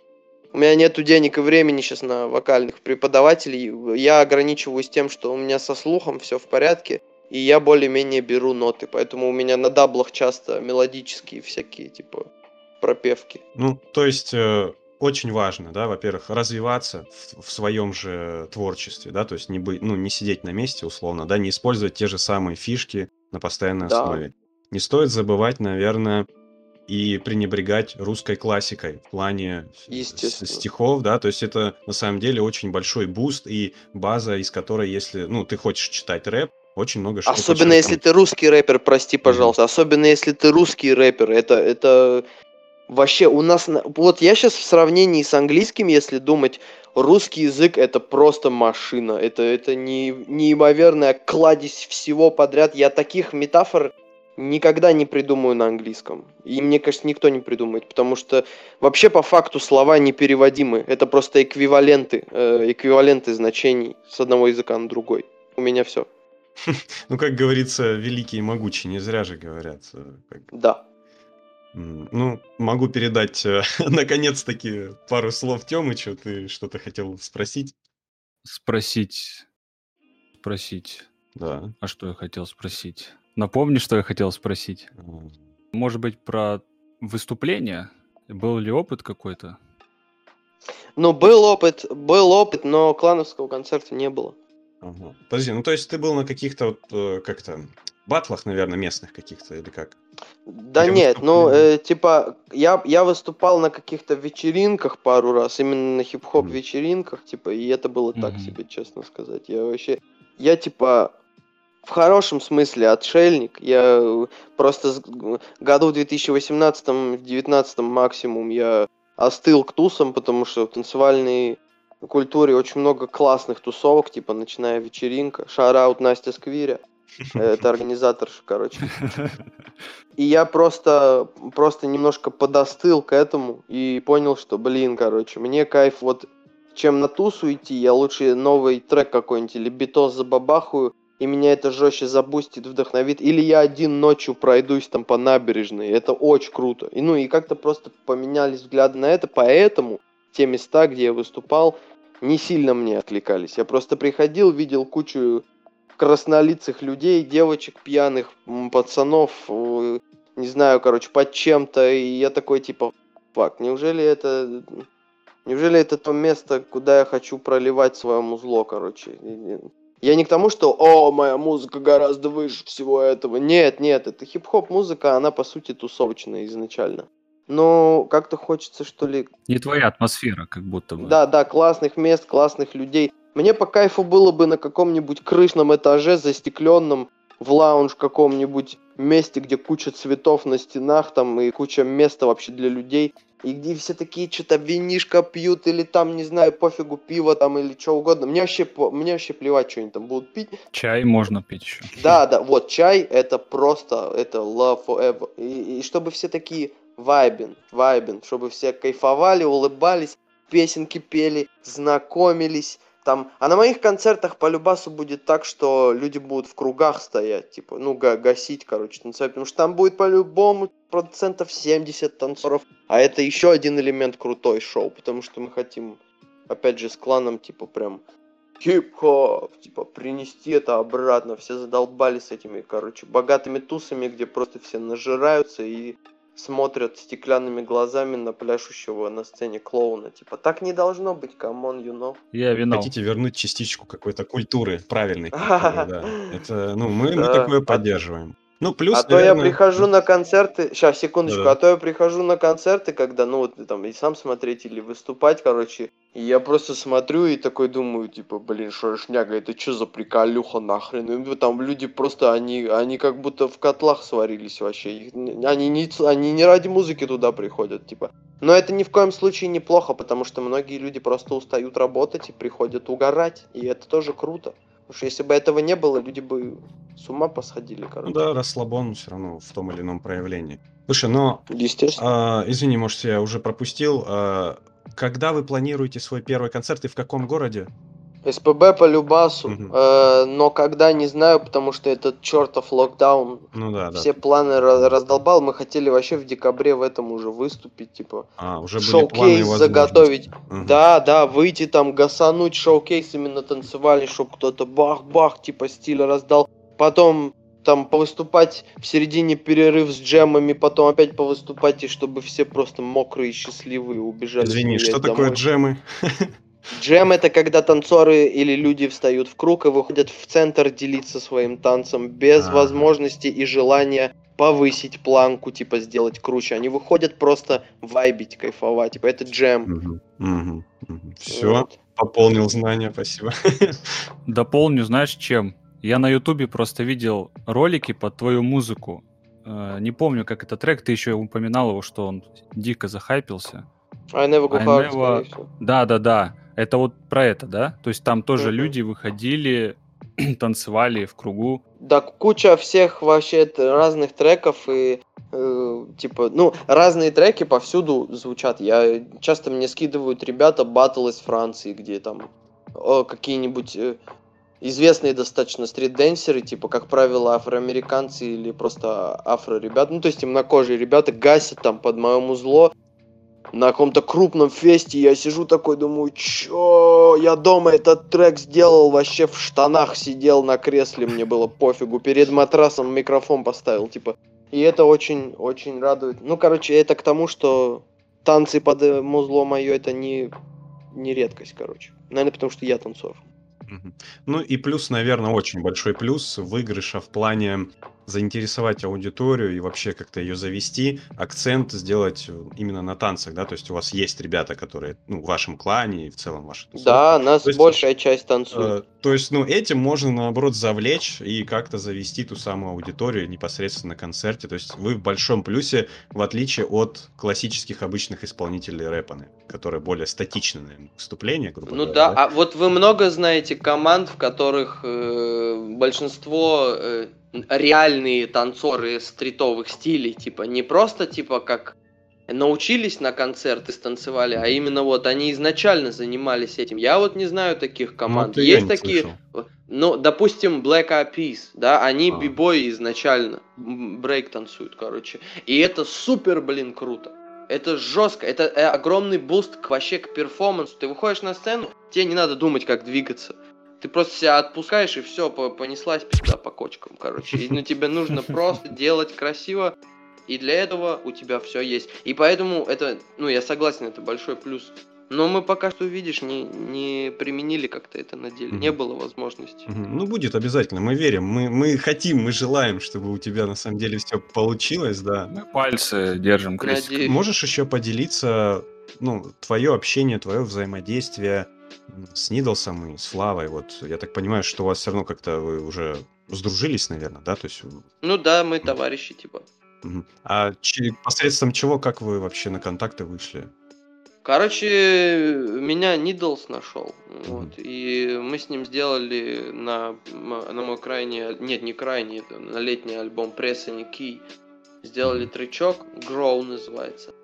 у меня нету денег и времени сейчас на вокальных преподавателей. Я ограничиваюсь тем, что у меня со слухом все в порядке, и я более-менее беру ноты, поэтому у меня на даблах часто мелодические всякие, типа, пропевки. Ну, то есть э, очень важно, да, во-первых, развиваться в, в своем же творчестве, да, то есть не быть, ну, не сидеть на месте условно, да, не использовать те же самые фишки на постоянной Да. основе. Не стоит забывать, наверное, и пренебрегать русской классикой в плане стихов, да, то есть это на самом деле очень большой буст и база, из которой, если, ну, ты хочешь читать рэп, очень много Особенно если ты русский рэпер, прости, пожалуйста. Особенно если ты русский рэпер. Это, это вообще у нас... на- Вот я сейчас в сравнении с английским, если думать, русский язык это просто машина. Это, это не, неимоверная кладезь всего подряд. Я таких метафор никогда не придумаю на английском. И мне кажется, никто не придумает, потому что вообще по факту слова непереводимы. Это просто эквиваленты, э, эквиваленты значений с одного языка на другой. У меня все. [laughs] Ну, как говорится, великий и могучий, не зря же говорят. э, Да. Ну, могу передать, э, [laughs] наконец-таки, пару слов Тёмычу. Ты что-то хотел спросить? Спросить. Спросить. Да. А что я хотел спросить? Напомни, что я хотел спросить. М, Может быть, про выступление? Был ли опыт какой-то? Ну, был опыт, был опыт, но клановского концерта не было. ага. Подожди, ну то есть ты был на каких-то вот, э, как-то, батлах, наверное, местных каких-то, или как? Да Или нет, ну, выступление? э, типа, я, я выступал на каких-то вечеринках пару раз, именно на хип-хоп Мгм. вечеринках, типа, и это было так Мгм. себе, честно сказать. Я вообще, я, типа, в хорошем смысле отшельник. Я э, просто с- году в 2018-2019 максимум я остыл к тусам, потому что в танцевальной культуре очень много классных тусовок, типа ночная вечеринка. Шараут Настя Сквиря. Это организаторша, короче. И я просто, просто немножко подостыл к этому и понял, что, блин, короче, мне кайф вот, чем на тусу идти, я лучше новый трек какой-нибудь или битос забабахаю, и меня это жестче забустит, вдохновит. Или я один ночью пройдусь там по набережной, это очень круто. И ну и как-то просто поменялись взгляды на это, поэтому те места, где я выступал, не сильно мне откликались. Я просто приходил, видел кучу краснолицых людей, девочек пьяных, пацанов, э, не знаю, короче, под чем-то, и я такой, типа, фак, неужели это... Неужели это то место, куда я хочу проливать свое музло, короче? Я не к тому, что, о, моя музыка гораздо выше всего этого. Нет, нет, это хип-хоп музыка, она по сути тусовочная изначально. Но как-то хочется, что ли, Не твоя атмосфера, как будто бы. да, да, классных мест, классных людей. Мне по кайфу было бы на каком-нибудь крышном этаже, застекленном, в лаунж каком-нибудь месте, где куча цветов на стенах, там, и куча места вообще для людей, и где все такие что-то винишко пьют, или там, не знаю, пофигу, пиво там, или что угодно. Мне вообще, мне вообще плевать, что они там будут пить. Чай можно пить еще. Да, да, вот чай это просто, это love forever. И, и чтобы все такие вайбин, вайбин, чтобы все кайфовали, улыбались, песенки пели, знакомились. Там, а на моих концертах по любасу будет так, что люди будут в кругах стоять, типа, ну, га- гасить, короче, танцевать, потому что там будет по-любому процентов 70 танцоров, а это еще один элемент крутой шоу, потому что мы хотим, опять же, с кланом, типа, прям хип-хоп, типа, принести это обратно. Все задолбали с этими, короче, богатыми тусами, где просто все нажираются и смотрят стеклянными глазами на пляшущего на сцене клоуна. Типа, так не должно быть, come on, you know. You know. Хотите вернуть частичку какой-то культуры, правильной [laughs] культуры, да. Это, ну, мы, мы такое поддерживаем. Ну, плюс, а то я наверное, прихожу на концерты, сейчас, секундочку, Да-да. а то я прихожу на концерты, когда, ну, вот там и сам смотреть или выступать, короче, и я просто смотрю и такой думаю, типа, блин, что шняга, это что за приколюха нахрен? И там люди просто, они, они как будто в котлах сварились вообще, Их они, не, они не ради музыки туда приходят, типа. Но это ни в коем случае неплохо, потому что многие люди просто устают работать и приходят угорать, и это тоже круто. Потому что если бы этого не было, люди бы с ума посходили, короче. Ну да, расслабон все равно в том или ином проявлении. Слушай, но, Естественно. а, извини, может, я уже пропустил. а, когда вы планируете свой первый концерт и в каком городе? СПБ по Любасу, Мгм. э, но когда не знаю, потому что этот чертов локдаун Ну да, да. все планы ra- раздолбал. Мы хотели вообще в декабре в этом уже выступить, типа А, уже планы шоу-кейс заготовить. Мгм. Да, да, выйти там, гасануть шоу-кейс именно танцевали, чтобы кто-то бах-бах, типа стиль раздал. Потом там повыступать в середине перерыв с джемами, потом опять повыступать, и чтобы все просто мокрые и счастливые убежали. Извини, что такое домой. джемы? [laughs] Джем это когда танцоры или люди встают в круг и выходят в центр делиться своим танцем без Ага. возможности и желания повысить планку, типа сделать круче. Они выходят просто вайбить, кайфовать. Типа это джем. Все, Вот. пополнил знания, спасибо. [laughs] Дополню, знаешь, чем? Я на Ютубе просто видел ролики под твою музыку. Э, Не помню, как этот трек, ты еще упоминал его, что он дико захайпился. I never go I hard, never-. Да, да, да. Это вот про это, да? То есть там тоже Мгм. люди выходили, [clears throat] танцевали в кругу. Да, куча всех вообще разных треков и э, типа, ну, разные треки повсюду звучат. Я часто мне скидывают ребята батл из Франции, где там э, какие-нибудь э, известные достаточно стрит-денсеры, типа, как правило, афроамериканцы или просто афро-ребята, ну, то есть темнокожие ребята гасят там под мое музло на каком-то крупном фесте, я сижу такой, думаю, чё, я дома этот трек сделал, вообще в штанах сидел на кресле, мне было пофигу, перед матрасом микрофон поставил, типа, и это очень, очень радует. Ну, короче, это к тому, что танцы под э, музло мое, это не, не редкость, короче. Наверное, потому что я танцор. Ну и плюс, наверное, очень большой плюс выигрыша в плане заинтересовать аудиторию и вообще как-то ее завести, акцент сделать э, именно на танцах, да, то есть у вас есть ребята, которые, ну, в вашем клане и в целом ваши Да, нас То есть, большая часть танцует. Э, То есть, ну, этим можно, наоборот, завлечь и как-то завести ту самую аудиторию непосредственно на концерте. То есть вы в большом плюсе, в отличие от классических обычных исполнителей рэпаны, которые более статичны, наверное, выступления, грубо Ну говоря. да, а вот вы много знаете команд, в которых э, большинство э, реальные танцоры стритовых стилей, типа не просто типа как научились на концерты станцевали, а именно вот они изначально занимались этим. Я вот не знаю таких Ну, команд. я Есть такие, слышал. ну, допустим, Black Eyed Peas, да, они А. бибои изначально, брейк танцуют, короче. И это супер, блин, круто. Это жестко, это э, огромный буст к, вообще к перформансу. Ты выходишь на сцену, тебе не надо думать, как двигаться. Ты просто себя отпускаешь и все, понеслась пизда по кочкам, короче. И, ну, тебе нужно [laughs] просто делать красиво, и для этого у тебя все есть. И поэтому это, ну, я согласен, это большой плюс. Но мы пока что, видишь, не, не применили как-то это на деле. Не Мгм. было возможности. Мгм. Ну, будет обязательно, мы верим, мы, мы хотим, мы желаем, чтобы у тебя на самом деле все получилось, да. Мы пальцы держим крестик. Надеюсь. Можешь еще поделиться, ну, твое общение, твое взаимодействие с Нидлсом и с Флавой? Вот я так понимаю, что у вас все равно как-то вы уже сдружились, наверное, да? То есть, Ну да, мы товарищи, типа. а посредством чего, как вы вообще на контакты вышли? Короче, меня Нидлс нашел. Мгм. Вот, и мы с ним сделали на, на мой крайний, нет, не крайний, на летний альбом Пресса не Key. Сделали Мгм. тречок, Grow называется.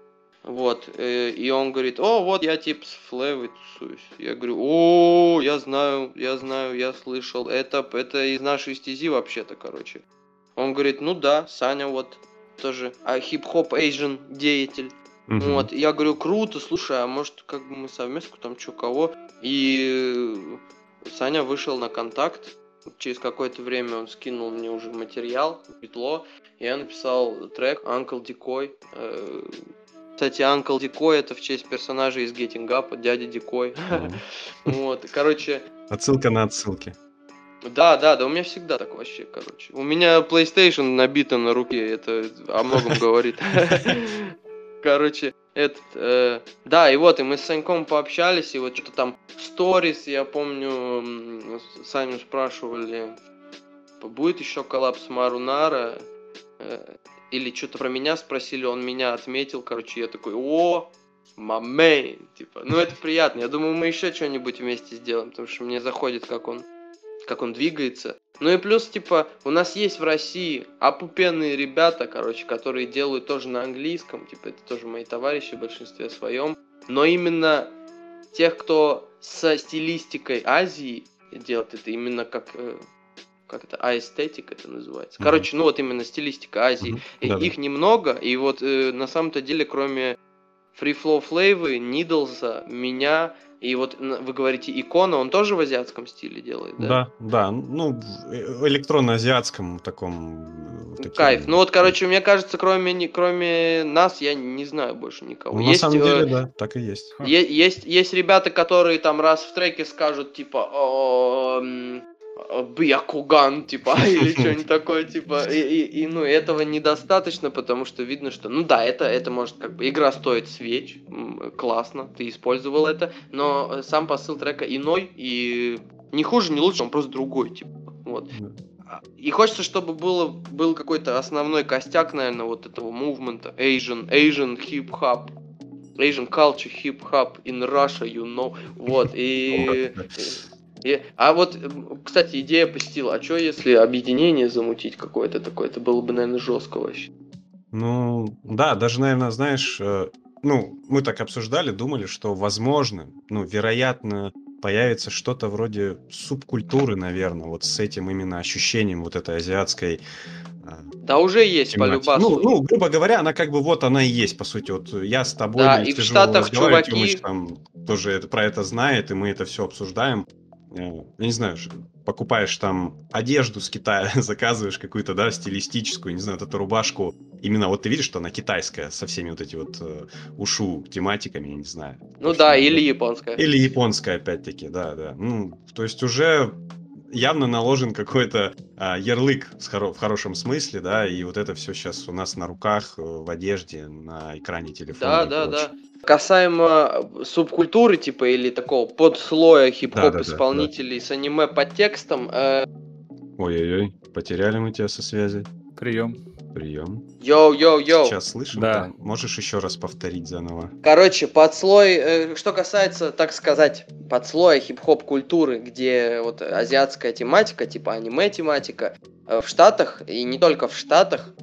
Вот, э, и он говорит, о, вот я типа с Флэвой тусуюсь. Я говорю, о, я знаю, я знаю, я слышал, это, это из нашей стези вообще-то, короче. Он говорит, ну да, Саня вот тоже, а хип-хоп Asian деятель. Мгм. Вот, я говорю, круто, слушай, а может, как бы мы совместно там что, кого? И э, Саня вышел на контакт. Через какое-то время он скинул мне уже материал, битло, и я написал трек Uncle Decoy. Кстати, Uncle Decoy это в честь персонажа из Getting Up, дядя Дикой. [laughs] Вот, короче, Отсылка на отсылки. да, да, да, у меня всегда так вообще, короче. У меня PlayStation набита на руке, это о многом говорит. [laughs] Короче, этот, э, да, и вот, и мы с Саньком пообщались, и вот что-то там сторис, я помню, Саню спрашивали, будет еще коллапс Марунара, э, или что-то про меня спросили, он меня отметил, короче, я такой, о, мамей, типа, ну это приятно, я думаю, мы еще что-нибудь вместе сделаем, потому что мне заходит, как он как он двигается. Ну и плюс, типа, у нас есть в России опупенные ребята, короче, которые делают тоже на английском, типа, это тоже мои товарищи в большинстве своем. Но именно тех, кто со стилистикой Азии делает это именно как э, как это, аэстетик это называется. Мгм. Короче, ну вот именно стилистика Азии. И Да-да. Их немного, и вот э, на самом-то деле, кроме Free Flow Flavы, Нидлса, меня, и вот вы говорите Икона, он тоже в азиатском стиле делает, да? Да, да, ну, э- электронно-азиатском таком... э, таким- Кайф. Ну вот, короче, мне кажется, кроме, не- кроме нас, я не знаю больше никого. Ну, на есть, самом э, деле, да, так и есть. Е- есть, есть ребята, которые там раз в треке скажут, типа, «О, м, э, Бьякуган, типа, или [laughs] что-нибудь такое, типа, и, и- и, ну, этого недостаточно, потому что видно, что, ну да, это, это может, как бы, игра стоит свеч, классно, ты использовал это, но сам посыл трека иной, и не хуже, не лучше, он просто другой, типа, вот. А, И хочется, чтобы было, был какой-то основной костяк, наверное, вот этого мувмента, Asian, Asian hip-hop, Asian culture hip-hop in Russia, you know. Вот, и... и- а вот, кстати, идея посетила, а что если объединение замутить какое-то такое? Это было бы, наверное, жестко вообще. Ну, да, даже, наверное, знаешь, э, ну, мы так обсуждали, думали, что, возможно, ну, вероятно, появится что-то вроде субкультуры, наверное, вот с этим именно ощущением вот этой азиатской э, Да уже есть по любасу. Ну, ну, грубо говоря, она как бы вот она и есть, по сути. Вот я с тобой Да, и в Штатах чуваки- Тёмыч там тоже это, про это знает, и мы это все обсуждаем. Э, Я не знаю, покупаешь там одежду с Китая, [laughs] заказываешь какую-то, да, стилистическую, не знаю, вот эту рубашку. Именно вот ты видишь, что она китайская, со всеми вот эти вот э, ушу тематиками, я не знаю. Ну Точно, да, или японская. Или японская, опять-таки, да, да. Ну, то есть уже явно наложен какой-то а, ярлык с хоро- в хорошем смысле, да, и вот это все сейчас у нас на руках, э, в одежде, на экране телефона. Да, да, прочее. да. Касаемо э, субкультуры, типа, или такого подслоя хип-хоп исполнителей с аниме подтекстом, э, Ой-ой-ой, потеряли мы тебя со связи. Прием. Прием. yo-yo-yo. Сейчас слышим? Да. там? Можешь еще раз повторить заново? Короче, подслой, э, что касается, так сказать, подслоя хип-хоп культуры, где вот азиатская тематика, типа аниме-тематика, э, в Штатах, и не только в Штатах,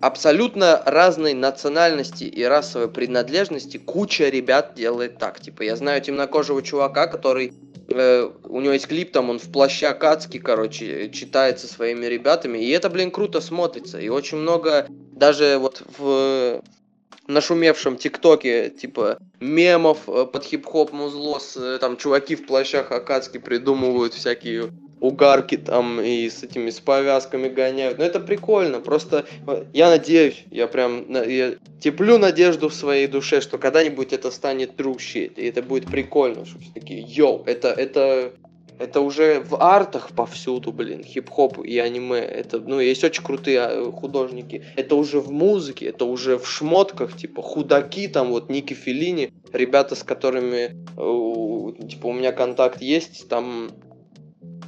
абсолютно разной национальности и расовой принадлежности куча ребят делает так. Типа, я знаю темнокожего чувака, который э, у него есть клип, там он в плаще Акацки, короче, читает со своими ребятами, и это, блин, круто смотрится. И очень много даже вот в нашумевшем ТикТоке, типа, мемов э, под хип-хоп музло, с, э, там, чуваки в плащах Акацки придумывают всякие угарки там и с этими с повязками гоняют. Но это прикольно. Просто я надеюсь, я прям я теплю надежду в своей душе, что когда-нибудь это станет true и это будет прикольно, что все такие, йоу, это, это, это уже в артах повсюду, блин, хип-хоп и аниме. Это, ну, есть очень крутые а, художники. Это уже в музыке, это уже в шмотках, типа худаки, там вот Ники Филини, ребята, с которыми, э, типа, у меня контакт есть, там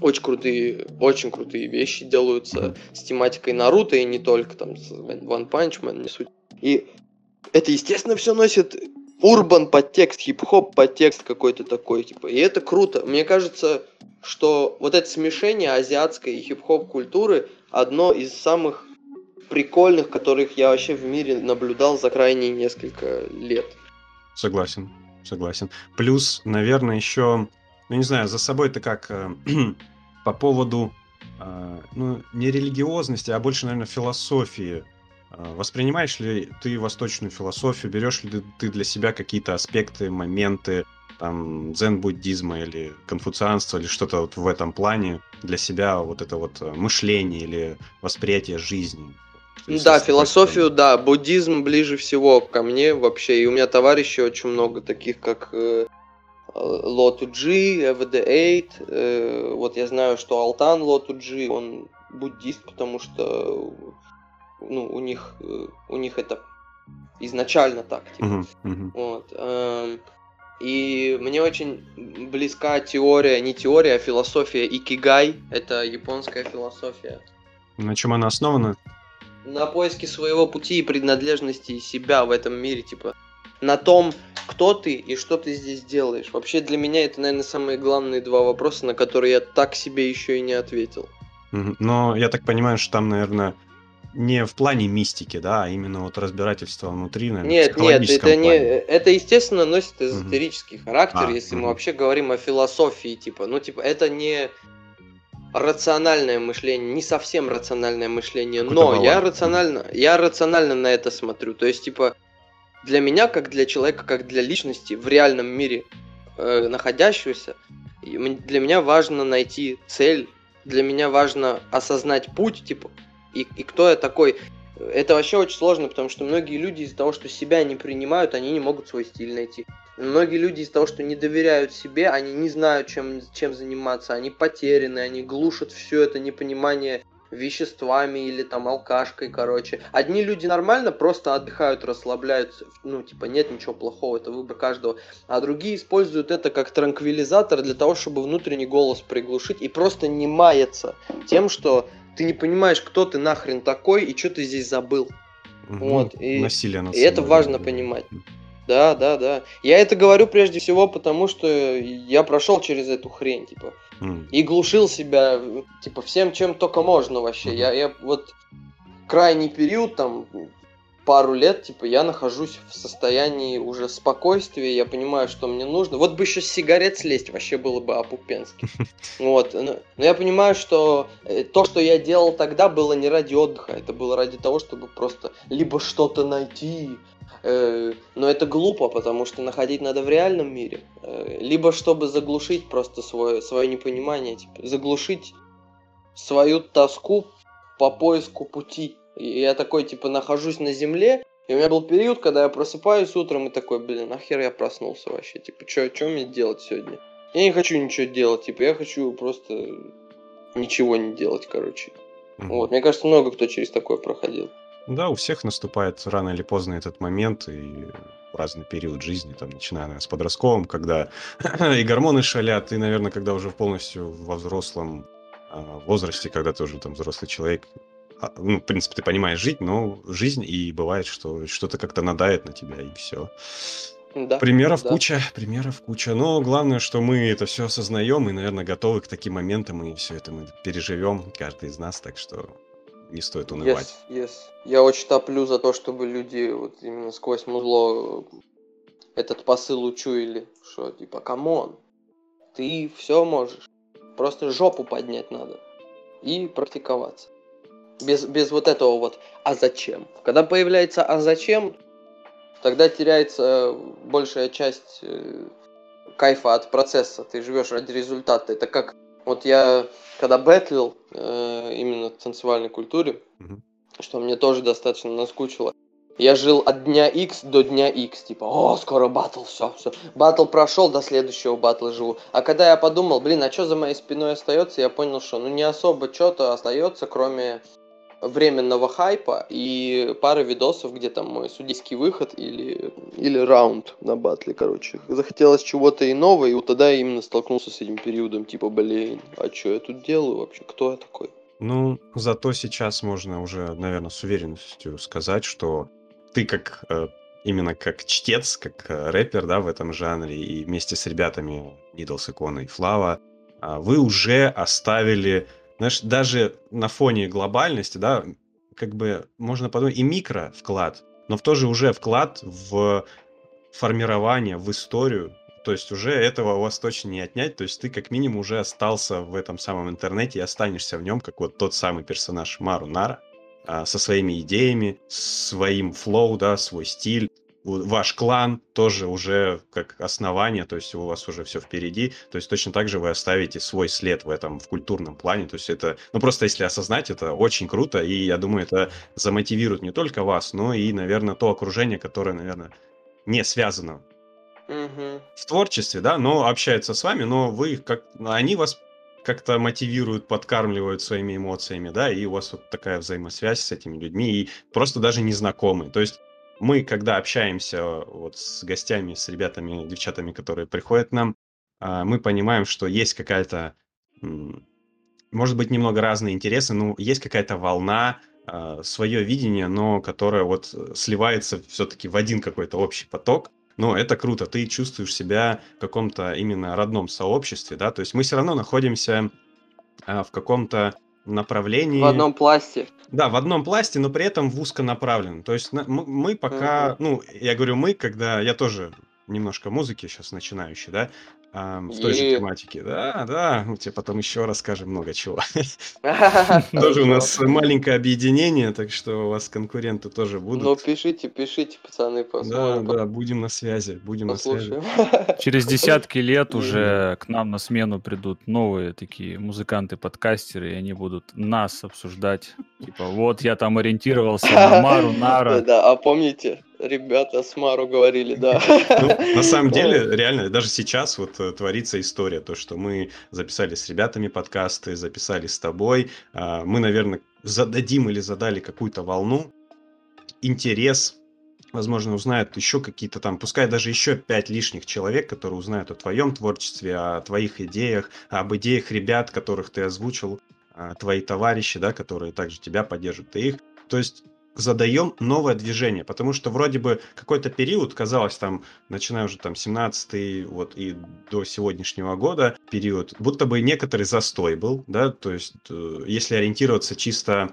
очень крутые, очень крутые вещи делаются с тематикой Наруто и не только, там, с One Punch Man, не суть. И это, естественно, все носит урбан подтекст, хип-хоп подтекст какой-то такой, типа. И это круто. Мне кажется, что вот это смешение азиатской и хип-хоп культуры одно из самых прикольных, которых я вообще в мире наблюдал за крайние несколько лет. Согласен, согласен. Плюс, наверное, еще, ну не знаю, за собой ты как э, [clears throat] по поводу, э, ну, не религиозности, а больше, наверное, философии. Э, Воспринимаешь ли ты восточную философию, берешь ли ты для себя какие-то аспекты, моменты, там, дзен-буддизма или конфуцианства, или что-то вот в этом плане для себя, вот это вот мышление или восприятие жизни? Есть, Да, философию, да, буддизм ближе всего ко мне вообще. И у меня товарищи очень много таких, как э, Лоту-Джи, FD8. э, вот я знаю, что Алтан Лоту-Джи, он буддист, потому что ну, у них, э, у них это изначально так. типа. Мгм, мгм. Вот. эм, И мне очень близка теория, не теория, а философия Икигай. Это японская философия. На чем она основана? на поиске своего пути и принадлежности себя в этом мире, типа, на том, кто ты и что ты здесь делаешь. Вообще для меня это, наверное, самые главные два вопроса, на которые я так себе еще и не ответил. Но я так понимаю, что там, наверное, не в плане мистики, да, а именно вот разбирательство внутри, наверное, Нет, нет, это не, это естественно носит эзотерический угу. характер, а, если угу. мы вообще говорим о философии, типа, ну типа это не рациональное мышление, не совсем рациональное мышление, но я рационально, я рационально на это смотрю, то есть типа для меня, как для человека, как для личности в реальном мире э, находящегося, для меня важно найти цель, для меня важно осознать путь, типа, и, и кто я такой. Это вообще очень сложно, потому что многие люди из-за того, что себя не принимают, они не могут свой стиль найти. Многие люди из-за того, что не доверяют себе, они не знают, чем, чем заниматься, они потеряны, они глушат все это непонимание веществами или там алкашкой, короче. Одни люди нормально просто отдыхают, расслабляются, ну, типа, нет ничего плохого, это выбор каждого. А другие используют это как транквилизатор для того, чтобы внутренний голос приглушить и просто не маяться тем, что ты не понимаешь, кто ты нахрен такой и что ты здесь забыл. Угу, вот, и, насилие над и это важно понимать. Да, да, да. Я это говорю прежде всего потому, что я прошел через эту хрень, типа. Mm. И глушил себя, типа, всем, чем только можно вообще. Mm-hmm. Я, я вот крайний период, там, пару лет, типа, я нахожусь в состоянии уже спокойствия, я понимаю, что мне нужно. Вот бы еще с сигарет слезть, вообще было бы опупенски. [laughs] Вот. Но, но я понимаю, что э, то, что я делал тогда, было не ради отдыха, это было ради того, чтобы просто либо что-то найти, но это глупо, потому что находить надо в реальном мире. Э, либо чтобы заглушить просто свое, свое непонимание, типа, заглушить свою тоску по поиску пути. И я такой, типа, нахожусь на земле, и у меня был период, когда я просыпаюсь утром и такой, блин, нахер я проснулся вообще, типа, что мне делать сегодня? Я не хочу ничего делать, типа, я хочу просто ничего не делать, короче. Вот, мне кажется, много кто через такое проходил. Да, у всех наступает рано или поздно этот момент, и разный период жизни, там, начиная наверное, с подростковым, когда [clears throat] и гормоны шалят, и, наверное, когда уже полностью во взрослом а, возрасте, когда ты уже там взрослый человек, а, ну, в принципе, ты понимаешь жить, но жизнь, и бывает, что что-то как-то надает на тебя, и все. Да, примеров да. куча, примеров куча. Но главное, что мы это все осознаем и, наверное, готовы к таким моментам, и все это мы переживем, каждый из нас, так что не стоит унывать. Yes, yes. Я очень топлю за то, чтобы люди вот именно сквозь музло этот посыл учуяли, что типа, come on, ты все можешь, просто жопу поднять надо и практиковаться. Без, без вот этого вот «а зачем?». Когда появляется «а зачем?», тогда теряется большая часть э, кайфа от процесса. Ты живешь ради результата. Это как вот я когда бэтлил э, именно в танцевальной культуре, mm-hmm. что мне тоже достаточно наскучило. Я жил от дня X до дня X, типа, о, скоро батл, все, все. Батл прошел, до следующего батла живу. А когда я подумал, блин, а что за моей спиной остается, я понял, что ну не особо что-то остается, кроме временного хайпа и пары видосов, где там мой судейский выход или, или раунд на батле, короче. Захотелось чего-то иного, и вот тогда я именно столкнулся с этим периодом, типа, блин, а что я тут делаю вообще? Кто я такой? Ну, зато сейчас можно уже, наверное, с уверенностью сказать, что ты как э, именно как чтец, как э, рэпер, да, в этом жанре, и вместе с ребятами Needles, Икона и Флава, э, вы уже оставили знаешь, даже на фоне глобальности, да, как бы можно подумать и микро вклад, но в то же уже вклад в формирование, в историю. То есть уже этого у вас точно не отнять. То есть ты как минимум уже остался в этом самом интернете и останешься в нем, как вот тот самый персонаж Мару Нара, а, со своими идеями, своим флоу, да, свой стиль ваш клан тоже уже как основание, то есть у вас уже все впереди, то есть точно так же вы оставите свой след в этом, в культурном плане, то есть это, ну просто если осознать, это очень круто, и я думаю, это замотивирует не только вас, но и, наверное, то окружение, которое, наверное, не связано угу. в творчестве, да, но общаются с вами, но вы как, они вас как-то мотивируют, подкармливают своими эмоциями, да, и у вас вот такая взаимосвязь с этими людьми, и просто даже незнакомые. То есть мы, когда общаемся вот с гостями, с ребятами, девчатами, которые приходят к нам, а, мы понимаем, что есть какая-то, может быть, немного разные интересы, но есть какая-то волна, а, свое видение, но которое вот сливается все-таки в один какой-то общий поток. но это круто, ты чувствуешь себя в каком-то именно родном сообществе, да, то есть мы все равно находимся а, в каком-то направлении. В одном пласте. Да, в одном пласте, но при этом в узконаправленном. То есть мы пока, ну, я говорю мы, когда я тоже немножко музыки сейчас начинающий, да, с той же тематики. Да, да, мы тебе потом еще расскажем много чего. [laughs] Тоже у нас маленькое объединение, так что у вас конкуренты тоже будут. Ну, пишите, пишите, пацаны, Да, да, будем на связи, будем на связи. [laughs] Через десятки лет уже к нам на смену придут новые такие музыканты-подкастеры, и они будут нас обсуждать. Типа, вот я там ориентировался на Мару, Нара. Да, а помните, ребята с Мару говорили, да. Ну, на самом [laughs] деле, реально, даже сейчас вот э, творится история, то, что мы записали с ребятами подкасты, записали с тобой, а, мы, наверное, зададим или задали какую-то волну, интерес, возможно, узнают еще какие-то там, пускай даже еще пять лишних человек, которые узнают о твоем творчестве, о твоих идеях, об идеях ребят, которых ты озвучил, а, твои товарищи, да, которые также тебя поддержат, ты их. То есть задаем новое движение, потому что вроде бы какой-то период, казалось там, начиная уже там 17 вот и до сегодняшнего года период, будто бы некоторый застой был, да, то есть э, если ориентироваться чисто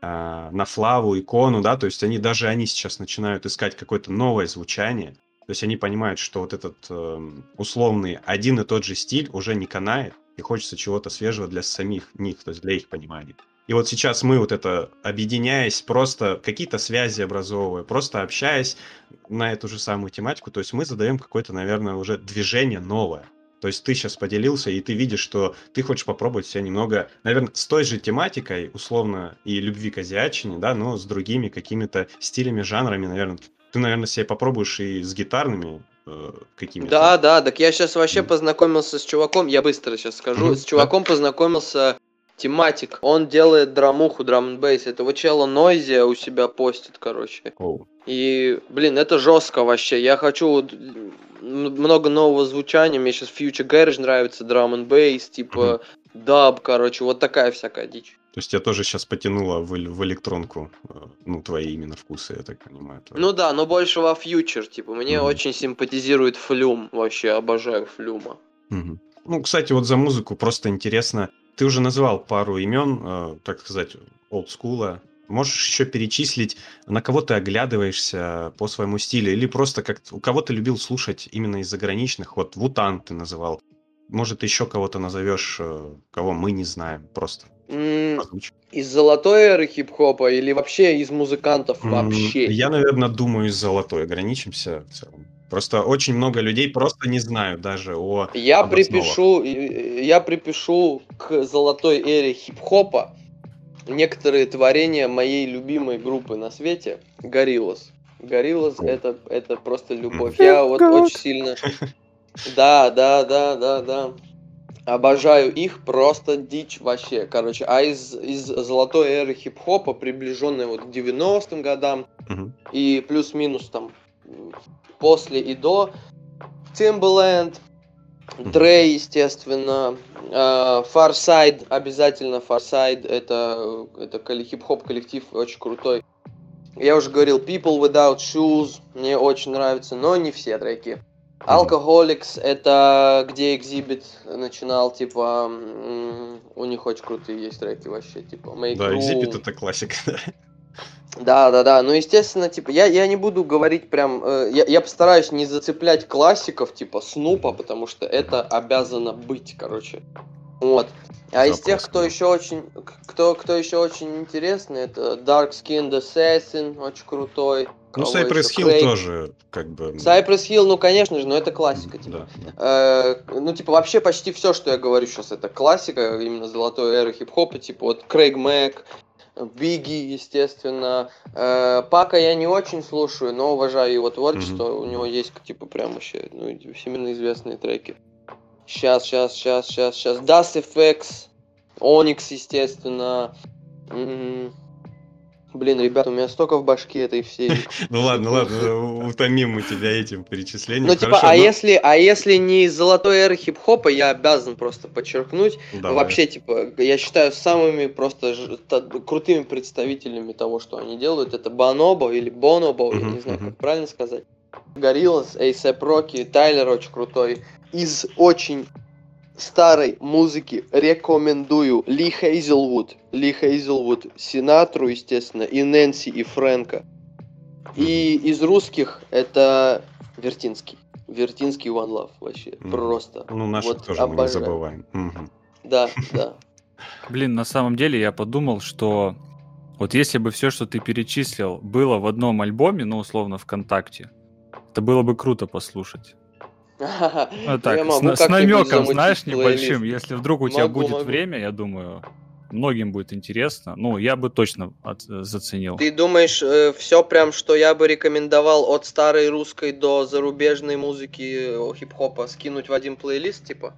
э, на Флаву, икону, да, то есть они даже они сейчас начинают искать какое-то новое звучание, то есть они понимают, что вот этот э, условный один и тот же стиль уже не канает, и хочется чего-то свежего для самих них, то есть для их понимания. И вот сейчас мы вот это, объединяясь, просто какие-то связи образовывая, просто общаясь на эту же самую тематику, то есть мы задаем какое-то, наверное, уже движение новое. То есть ты сейчас поделился, и ты видишь, что ты хочешь попробовать себя немного, наверное, с той же тематикой, условно, и любви к азиатчине, да, но с другими какими-то стилями, жанрами, наверное. Ты, наверное, себе попробуешь и с гитарными э, какими-то. Да, да, так я сейчас вообще mm. познакомился с чуваком, я быстро сейчас скажу, mm-hmm. с чуваком да. познакомился тематик. Он делает драмуху, драм бейс. Этого чела Нойзи у себя постит, короче. Oh. И, блин, это жестко вообще. Я хочу много нового звучания. Мне сейчас Future Garage нравится, драм and бейс, типа даб, короче, вот такая всякая дичь. То есть я тоже сейчас потянула в, в электронку, э, ну, твои именно вкусы, я так понимаю. Твои. Ну да, но больше во фьючер, типа, мне mm очень симпатизирует флюм, вообще обожаю флюма. mm Ну, кстати, вот за музыку просто интересно, ты уже назвал пару имен, э, так сказать, олдскула. Можешь еще перечислить, на кого ты оглядываешься по своему стилю, или просто как у кого ты любил слушать именно из заграничных? Вот Вутан ты называл. Может, еще кого-то назовешь, э, кого мы не знаем, просто. Из золотой эры хип-хопа или вообще из музыкантов вообще? Я, наверное, думаю, из золотой ограничимся в целом. Просто очень много людей просто не знают даже о Я припишу, я припишу к золотой эре хип-хопа некоторые творения моей любимой группы на свете Гориллас. Гориллас это, это просто любовь. Я вот очень сильно... [laughs] Да, да, да, да, да. Обожаю их, просто дичь вообще, короче. А из, из золотой эры хип-хопа, приближенной вот к 90-м годам, и плюс-минус там после и до. Timbaland, Dre, естественно, Фарсайд, обязательно Фарсайд, это, это хип-хоп коллектив очень крутой. Я уже говорил, People Without Shoes, мне очень нравится, но не все треки. Alcoholics, это где Exhibit начинал, типа, у них очень крутые есть треки вообще, типа, Make Да, Exhibit это классика, да. [laughs] Да, да, да. Ну, естественно, типа, я, я не буду говорить прям. Э, я, я постараюсь не зацеплять классиков, типа Снупа, потому что это обязано быть, короче. Вот. А из тех, кто еще очень, кто, кто еще очень интересный, это Dark Skinned Assassin, очень крутой. Ну, Cypress Hill Крейг. тоже, как бы... Cypress Hill, ну, конечно же, но это классика, типа. Да, да. Э, ну, типа, вообще почти все, что я говорю сейчас, это классика, именно золотой эры хип-хопа, типа, вот Крейг Мэг, Биги, естественно. Э, Пака я не очень слушаю, но уважаю его творчество. Mm-hmm. У него есть, типа, прям вообще, ну, всемирно известные треки. Сейчас, сейчас, сейчас, сейчас, сейчас. Das FX, Onyx, естественно. М-м-м. Блин, ребята, у меня столько в башке этой всей. [laughs] Ну ладно, ладно, утомим мы тебя этим перечислением. Ну типа, а если, а если не из золотой эры хип-хопа, я обязан просто подчеркнуть. Вообще, типа, я считаю самыми просто крутыми представителями того, что они делают, это Банобо или Бонобо, я не знаю, как правильно сказать. Gorillaz, A$AP Rocky, Тайлер очень крутой. Из очень старой музыки рекомендую Ли Хейзелвуд. Ли Хейзелвуд, Синатру, естественно, и Нэнси, и Фрэнка. И из русских это Вертинский. Вертинский One Love вообще. Мгм. Просто. Ну, наших Вот тоже мы не обожаю. забываем. Мгм. Да, да. Блин, на самом деле я подумал, что вот если бы все, что ты перечислил, было в одном альбоме, ну, условно, ВКонтакте, это было бы круто послушать. [laughs] Ну, так, с, намеком, знаешь, небольшим. Если вдруг у тебя будет время, я думаю, многим будет интересно. Ну, я бы точно от- заценил. Ты думаешь, все прям, что я бы рекомендовал от старой русской до зарубежной музыки э, хип-хопа скинуть в один плейлист, типа?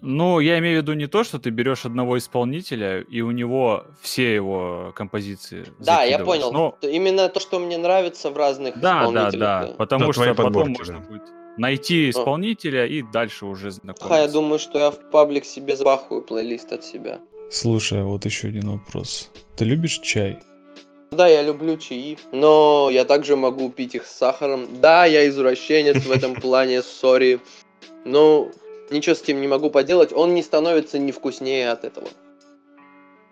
Ну, я имею в виду не то, что ты берешь одного исполнителя, и у него все его композиции Да, я понял. Но Именно то, что мне нравится в разных Да, да, исполнителях. да. Потому Да, что потом подборки, можно да. будет найти исполнителя и дальше уже знакомиться. Ха, я думаю, что я в паблик себе забахаю плейлист от себя. Слушай, а вот еще один вопрос. Ты любишь чай? Да, я люблю чаи, но я также могу пить их с сахаром. Да, я извращенец в этом [laughs] плане, сори. Но ничего с этим не могу поделать, он не становится не вкуснее от этого.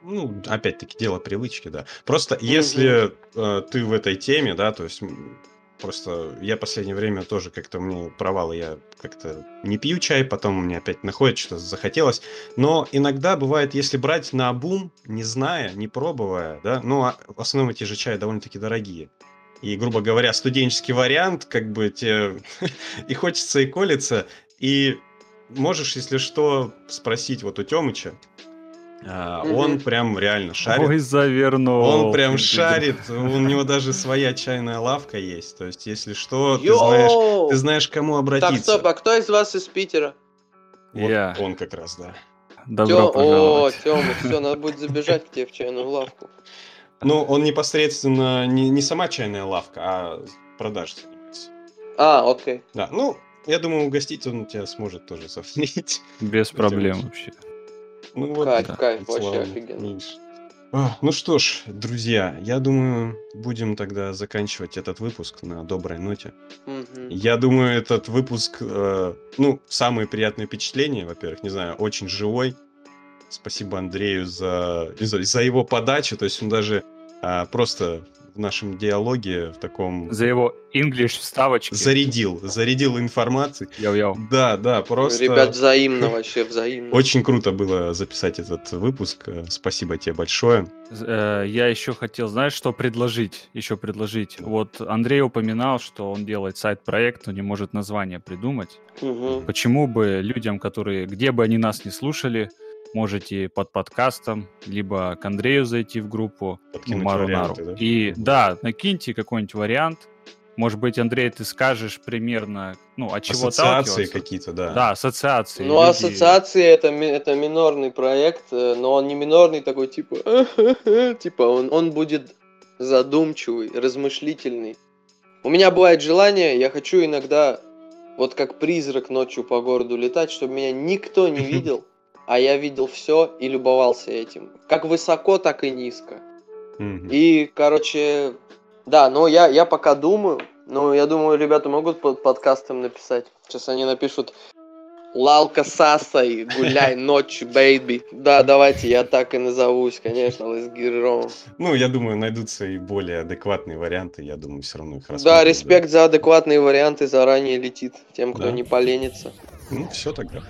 Ну, опять-таки, дело привычки, да. Просто если э, ты в этой теме, да, то есть просто я последнее время тоже как-то мне провалы, я как-то не пью чай, потом мне опять находит, что захотелось. Но иногда бывает, если брать на обум, не зная, не пробуя, да, ну, а в основном эти же чаи довольно-таки дорогие. И, грубо говоря, студенческий вариант, как бы тебе [laughs] и хочется, и колется. И можешь, если что, спросить вот у Темыча. А. Он прям реально шарит. Ой, завернул. Он прям шарит, у него даже своя чайная лавка есть. То есть, если что, ты знаешь, ты знаешь, кому Так, обратиться. стоп, а кто из вас из Питера? Вот Я. он как раз, да. Добро Тё- О. Тёма, все, надо будет забежать к тебе в чайную лавку. Ну, он непосредственно не, не сама чайная лавка, а продаж занимается. А, окей. Да, ну, я думаю, угостить он тебя сможет тоже сохранить. Без проблем вообще. Ну вот, Кайф, да, кайф, вообще славно, офигенно. А, ну что ж, друзья, я думаю, будем тогда заканчивать этот выпуск на доброй ноте. Мгм. Я думаю, этот выпуск, э, ну, самые приятные впечатления, во-первых, не знаю, очень живой. Спасибо Андрею за, за, за его подачу. То есть он даже а, просто в нашем диалоге в таком За его English вставочки. зарядил, зарядил информацией. Йоу-йоу. Да, да, просто Ребят, взаимно вообще, взаимно. очень круто было записать этот выпуск. Спасибо тебе большое. Э, Я еще хотел, знаешь, что предложить? Еще предложить. Вот Андрей упоминал, что он делает сайт-проект, но не может название придумать. Мгм. Почему бы людям, которые, где бы они нас не слушали, можете под подкастом, либо к Андрею зайти в группу, ну, Подкинуть Мару Нару. варианты, да? И да, накиньте какой-нибудь вариант. Может быть, Андрей, ты скажешь примерно, ну, от чего Ассоциации какие-то, да. Да, ассоциации. Ну, Люди- ассоциации это, это минорный проект, э, но он не минорный такой, типа, [laughs] типа он, он будет задумчивый, размышлительный. У меня бывает желание, я хочу иногда, вот как призрак ночью по городу летать, чтобы меня никто не [laughs] видел, а я видел все и любовался этим. Как высоко, так и низко. Мгм. И, короче, да, но я, я пока думаю, но я думаю, ребята могут под подкастом написать. Сейчас они напишут Лалка Сасой, гуляй [laughs] ночью, бейби. Да, давайте, я так и назовусь, конечно, on. Ну, я думаю, найдутся и более адекватные варианты. Я думаю, все равно их Да, респект за адекватные варианты заранее летит тем, кто Да. не поленится. Ну, все тогда.